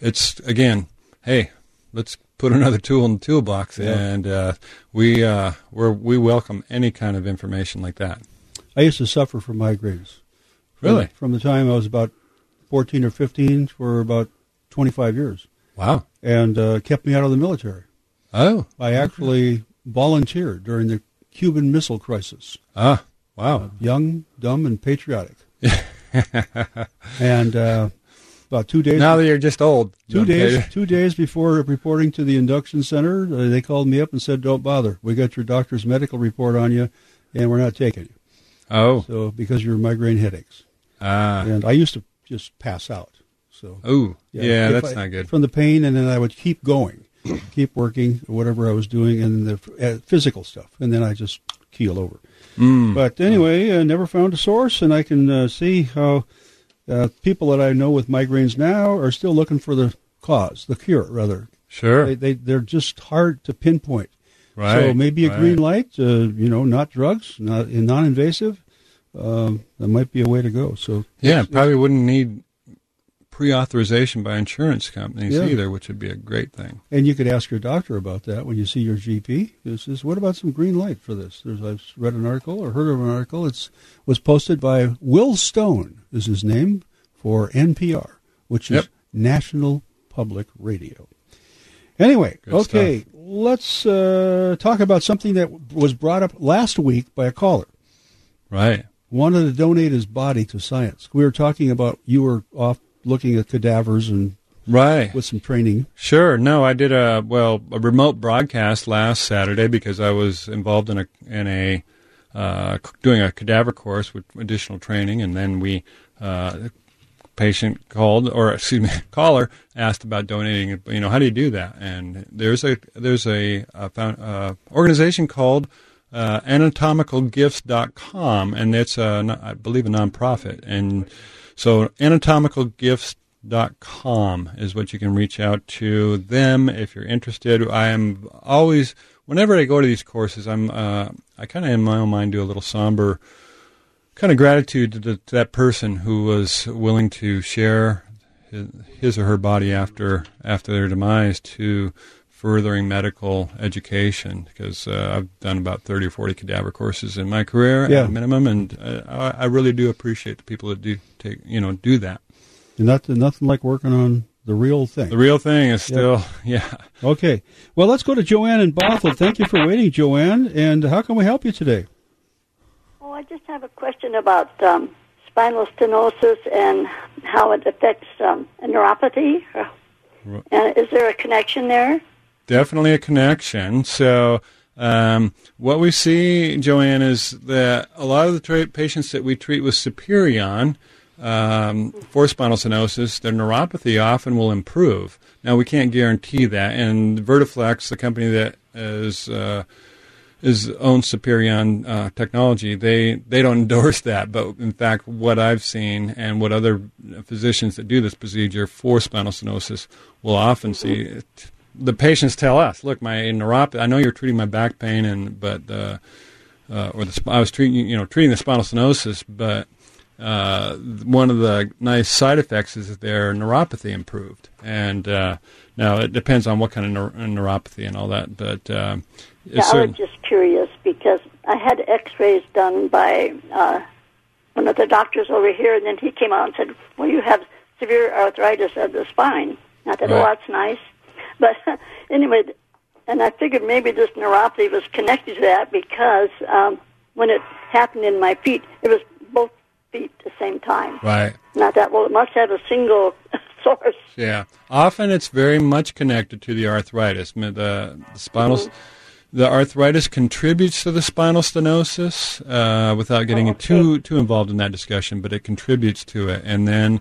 it's again, hey, let's put another tool in the toolbox, Yeah. and uh, we uh, we we welcome any kind of information like that. I used to suffer from migraines. From- Really? From the time I was about 14 or 15 for about 25 years. Wow. And uh, kept me out of the military. Oh. I actually volunteered during the Cuban Missile Crisis. Ah. Wow. Young, dumb, and patriotic. and uh, about two days. Now that you're just old. Two days. Two days before reporting to the induction center, uh, they called me up and said, "Don't bother. We got your doctor's medical report on you, and we're not taking you." Oh. So because your migraine headaches. Ah. And I used to just pass out. So. Ooh. Yeah, if that's I- not good. From the pain, and then I would keep going, keep working, whatever I was doing, and the uh, physical stuff, and then I just keel over. Mm. But anyway, I never found a source, and I can uh, see how uh, people that I know with migraines now are still looking for the cause, the cure, rather. Sure. They, they they're just hard to pinpoint. Right. So maybe a right. green light, uh, you know, not drugs, not non-invasive. Um, that might be a way to go. So Yeah, probably wouldn't need pre-authorization by insurance companies Yeah. either, which would be a great thing. And you could ask your doctor about that when you see your GP. This is what about some green light for this? There's I've read an article or heard of an article. It's was posted by Will Stone is his name for NPR, which is Yep. National Public Radio. Anyway, Good okay, stuff. let's uh, talk about something that was brought up last week by a caller. Right. Wanted to donate his body to science. We were talking about you were off looking at cadavers and Right. with some training. Sure. No, I did a well a remote broadcast last Saturday because I was involved in a in a uh, doing a cadaver course with additional training, and then we uh, patient called or excuse me caller asked about donating. You know, how do you do that? And there's a there's a, a found, uh, organization called uh, anatomicalgifts.com, and it's a I believe a nonprofit, and so anatomicalgifts.com is what you can reach out to them if you're interested. I am always whenever I go to these courses, I'm uh, I kind of in my own mind do a little somber kind of gratitude to, the, to that person who was willing to share his, his or her body after after their demise to furthering medical education because uh, I've done about 30 or 40 cadaver courses in my career Yeah. at a minimum and uh, I, I really do appreciate the people that do take you know do that Nothing, nothing like working on the real thing. the real thing is still yeah Okay. Well, let's go to Joanne in Bothell. Thank you for waiting, Joanne. And how can we help you today? Oh, I just have a question about um, spinal stenosis and how it affects um, neuropathy. And is there a connection there? Definitely a connection. So, um, what we see, Joanne, is that a lot of the tra- patients that we treat with Superion um, for spinal stenosis, their neuropathy often will improve. Now, we can't guarantee that, and Vertiflex, the company that is uh, is owns Superion uh, technology. They they don't endorse that, but in fact, what I've seen and what other physicians that do this procedure for spinal stenosis will often see. The patients tell us, "Look, my neuropathy. I know you're treating my back pain, and but uh, uh, or the sp- I was treating you know treating the spinal stenosis, but uh, one of the nice side effects is that their neuropathy improved. And uh, now it depends on what kind of neur- neuropathy and all that, but uh, Yeah, I was just curious because I had X-rays done by uh, one of the doctors over here, and then he came out and said, "Well, you have severe arthritis of the spine." And I thought, "Oh, that's nice," but anyway, and I figured maybe this neuropathy was connected to that because um, when it happened in my feet, it was both feet at the same time. right. And I thought, well, it must have a single source. Yeah. Often it's very much connected to the arthritis. The, the spinal, the arthritis contributes to the spinal stenosis uh, without getting too too involved in that discussion, but it contributes to it. And then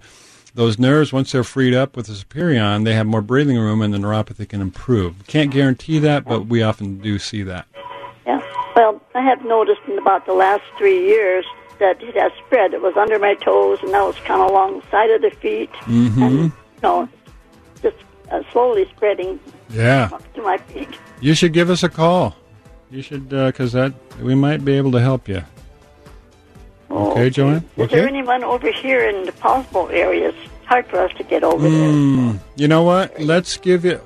those nerves, once they're freed up with the superion, they have more breathing room, and the neuropathy can improve. Can't guarantee that, but we often do see that. Yeah. Well, I have noticed in about the last three years that it has spread. It was under my toes, and now it's kind of along the side of the feet, Mm-hmm. and you know, just uh, slowly spreading Yeah. up to my feet. You should give us a call. You should, because that we might be able to help you. Okay, Joanne. Is there anyone over here in the Poulsbo area? It's hard for us to get over there. You know what? Let's give you.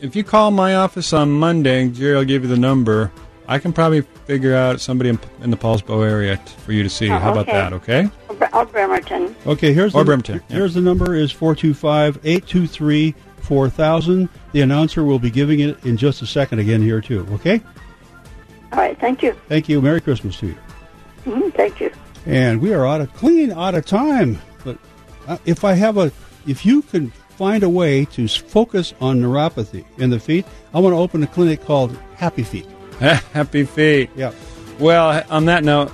If you call my office on Monday, Jerry will give you the number. I can probably figure out somebody in, in the Poulsbo area t- for you to see. Oh, How about that? Okay. Or Bremerton. Okay, here's Or the, Bremerton, yeah. Here's the number is 425-823-4000. The announcer will be giving it in just a second again here too, okay? All right. Thank you. Thank you. Merry Christmas to you. hmm thank you. And we are out of clean out of time. But uh, if I have a, if you can find a way to focus on neuropathy in the feet, I want to open a clinic called Happy Feet. Happy feet. Yeah. Well, on that note,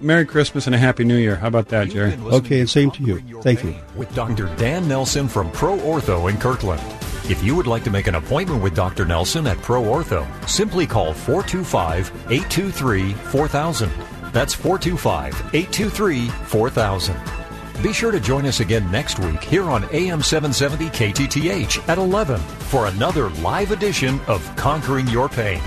Merry Christmas and a Happy New Year. How about that, Jerry? Okay, and same to you. Thank you. with Dr. Dan Nelson from Pro Ortho in Kirkland. If you would like to make an appointment with Dr. Nelson at Pro Ortho, simply call 425 823 4000. That's 425 823 4000. Be sure to join us again next week here on AM 770 KTTH at 11 for another live edition of Conquering Your Pain.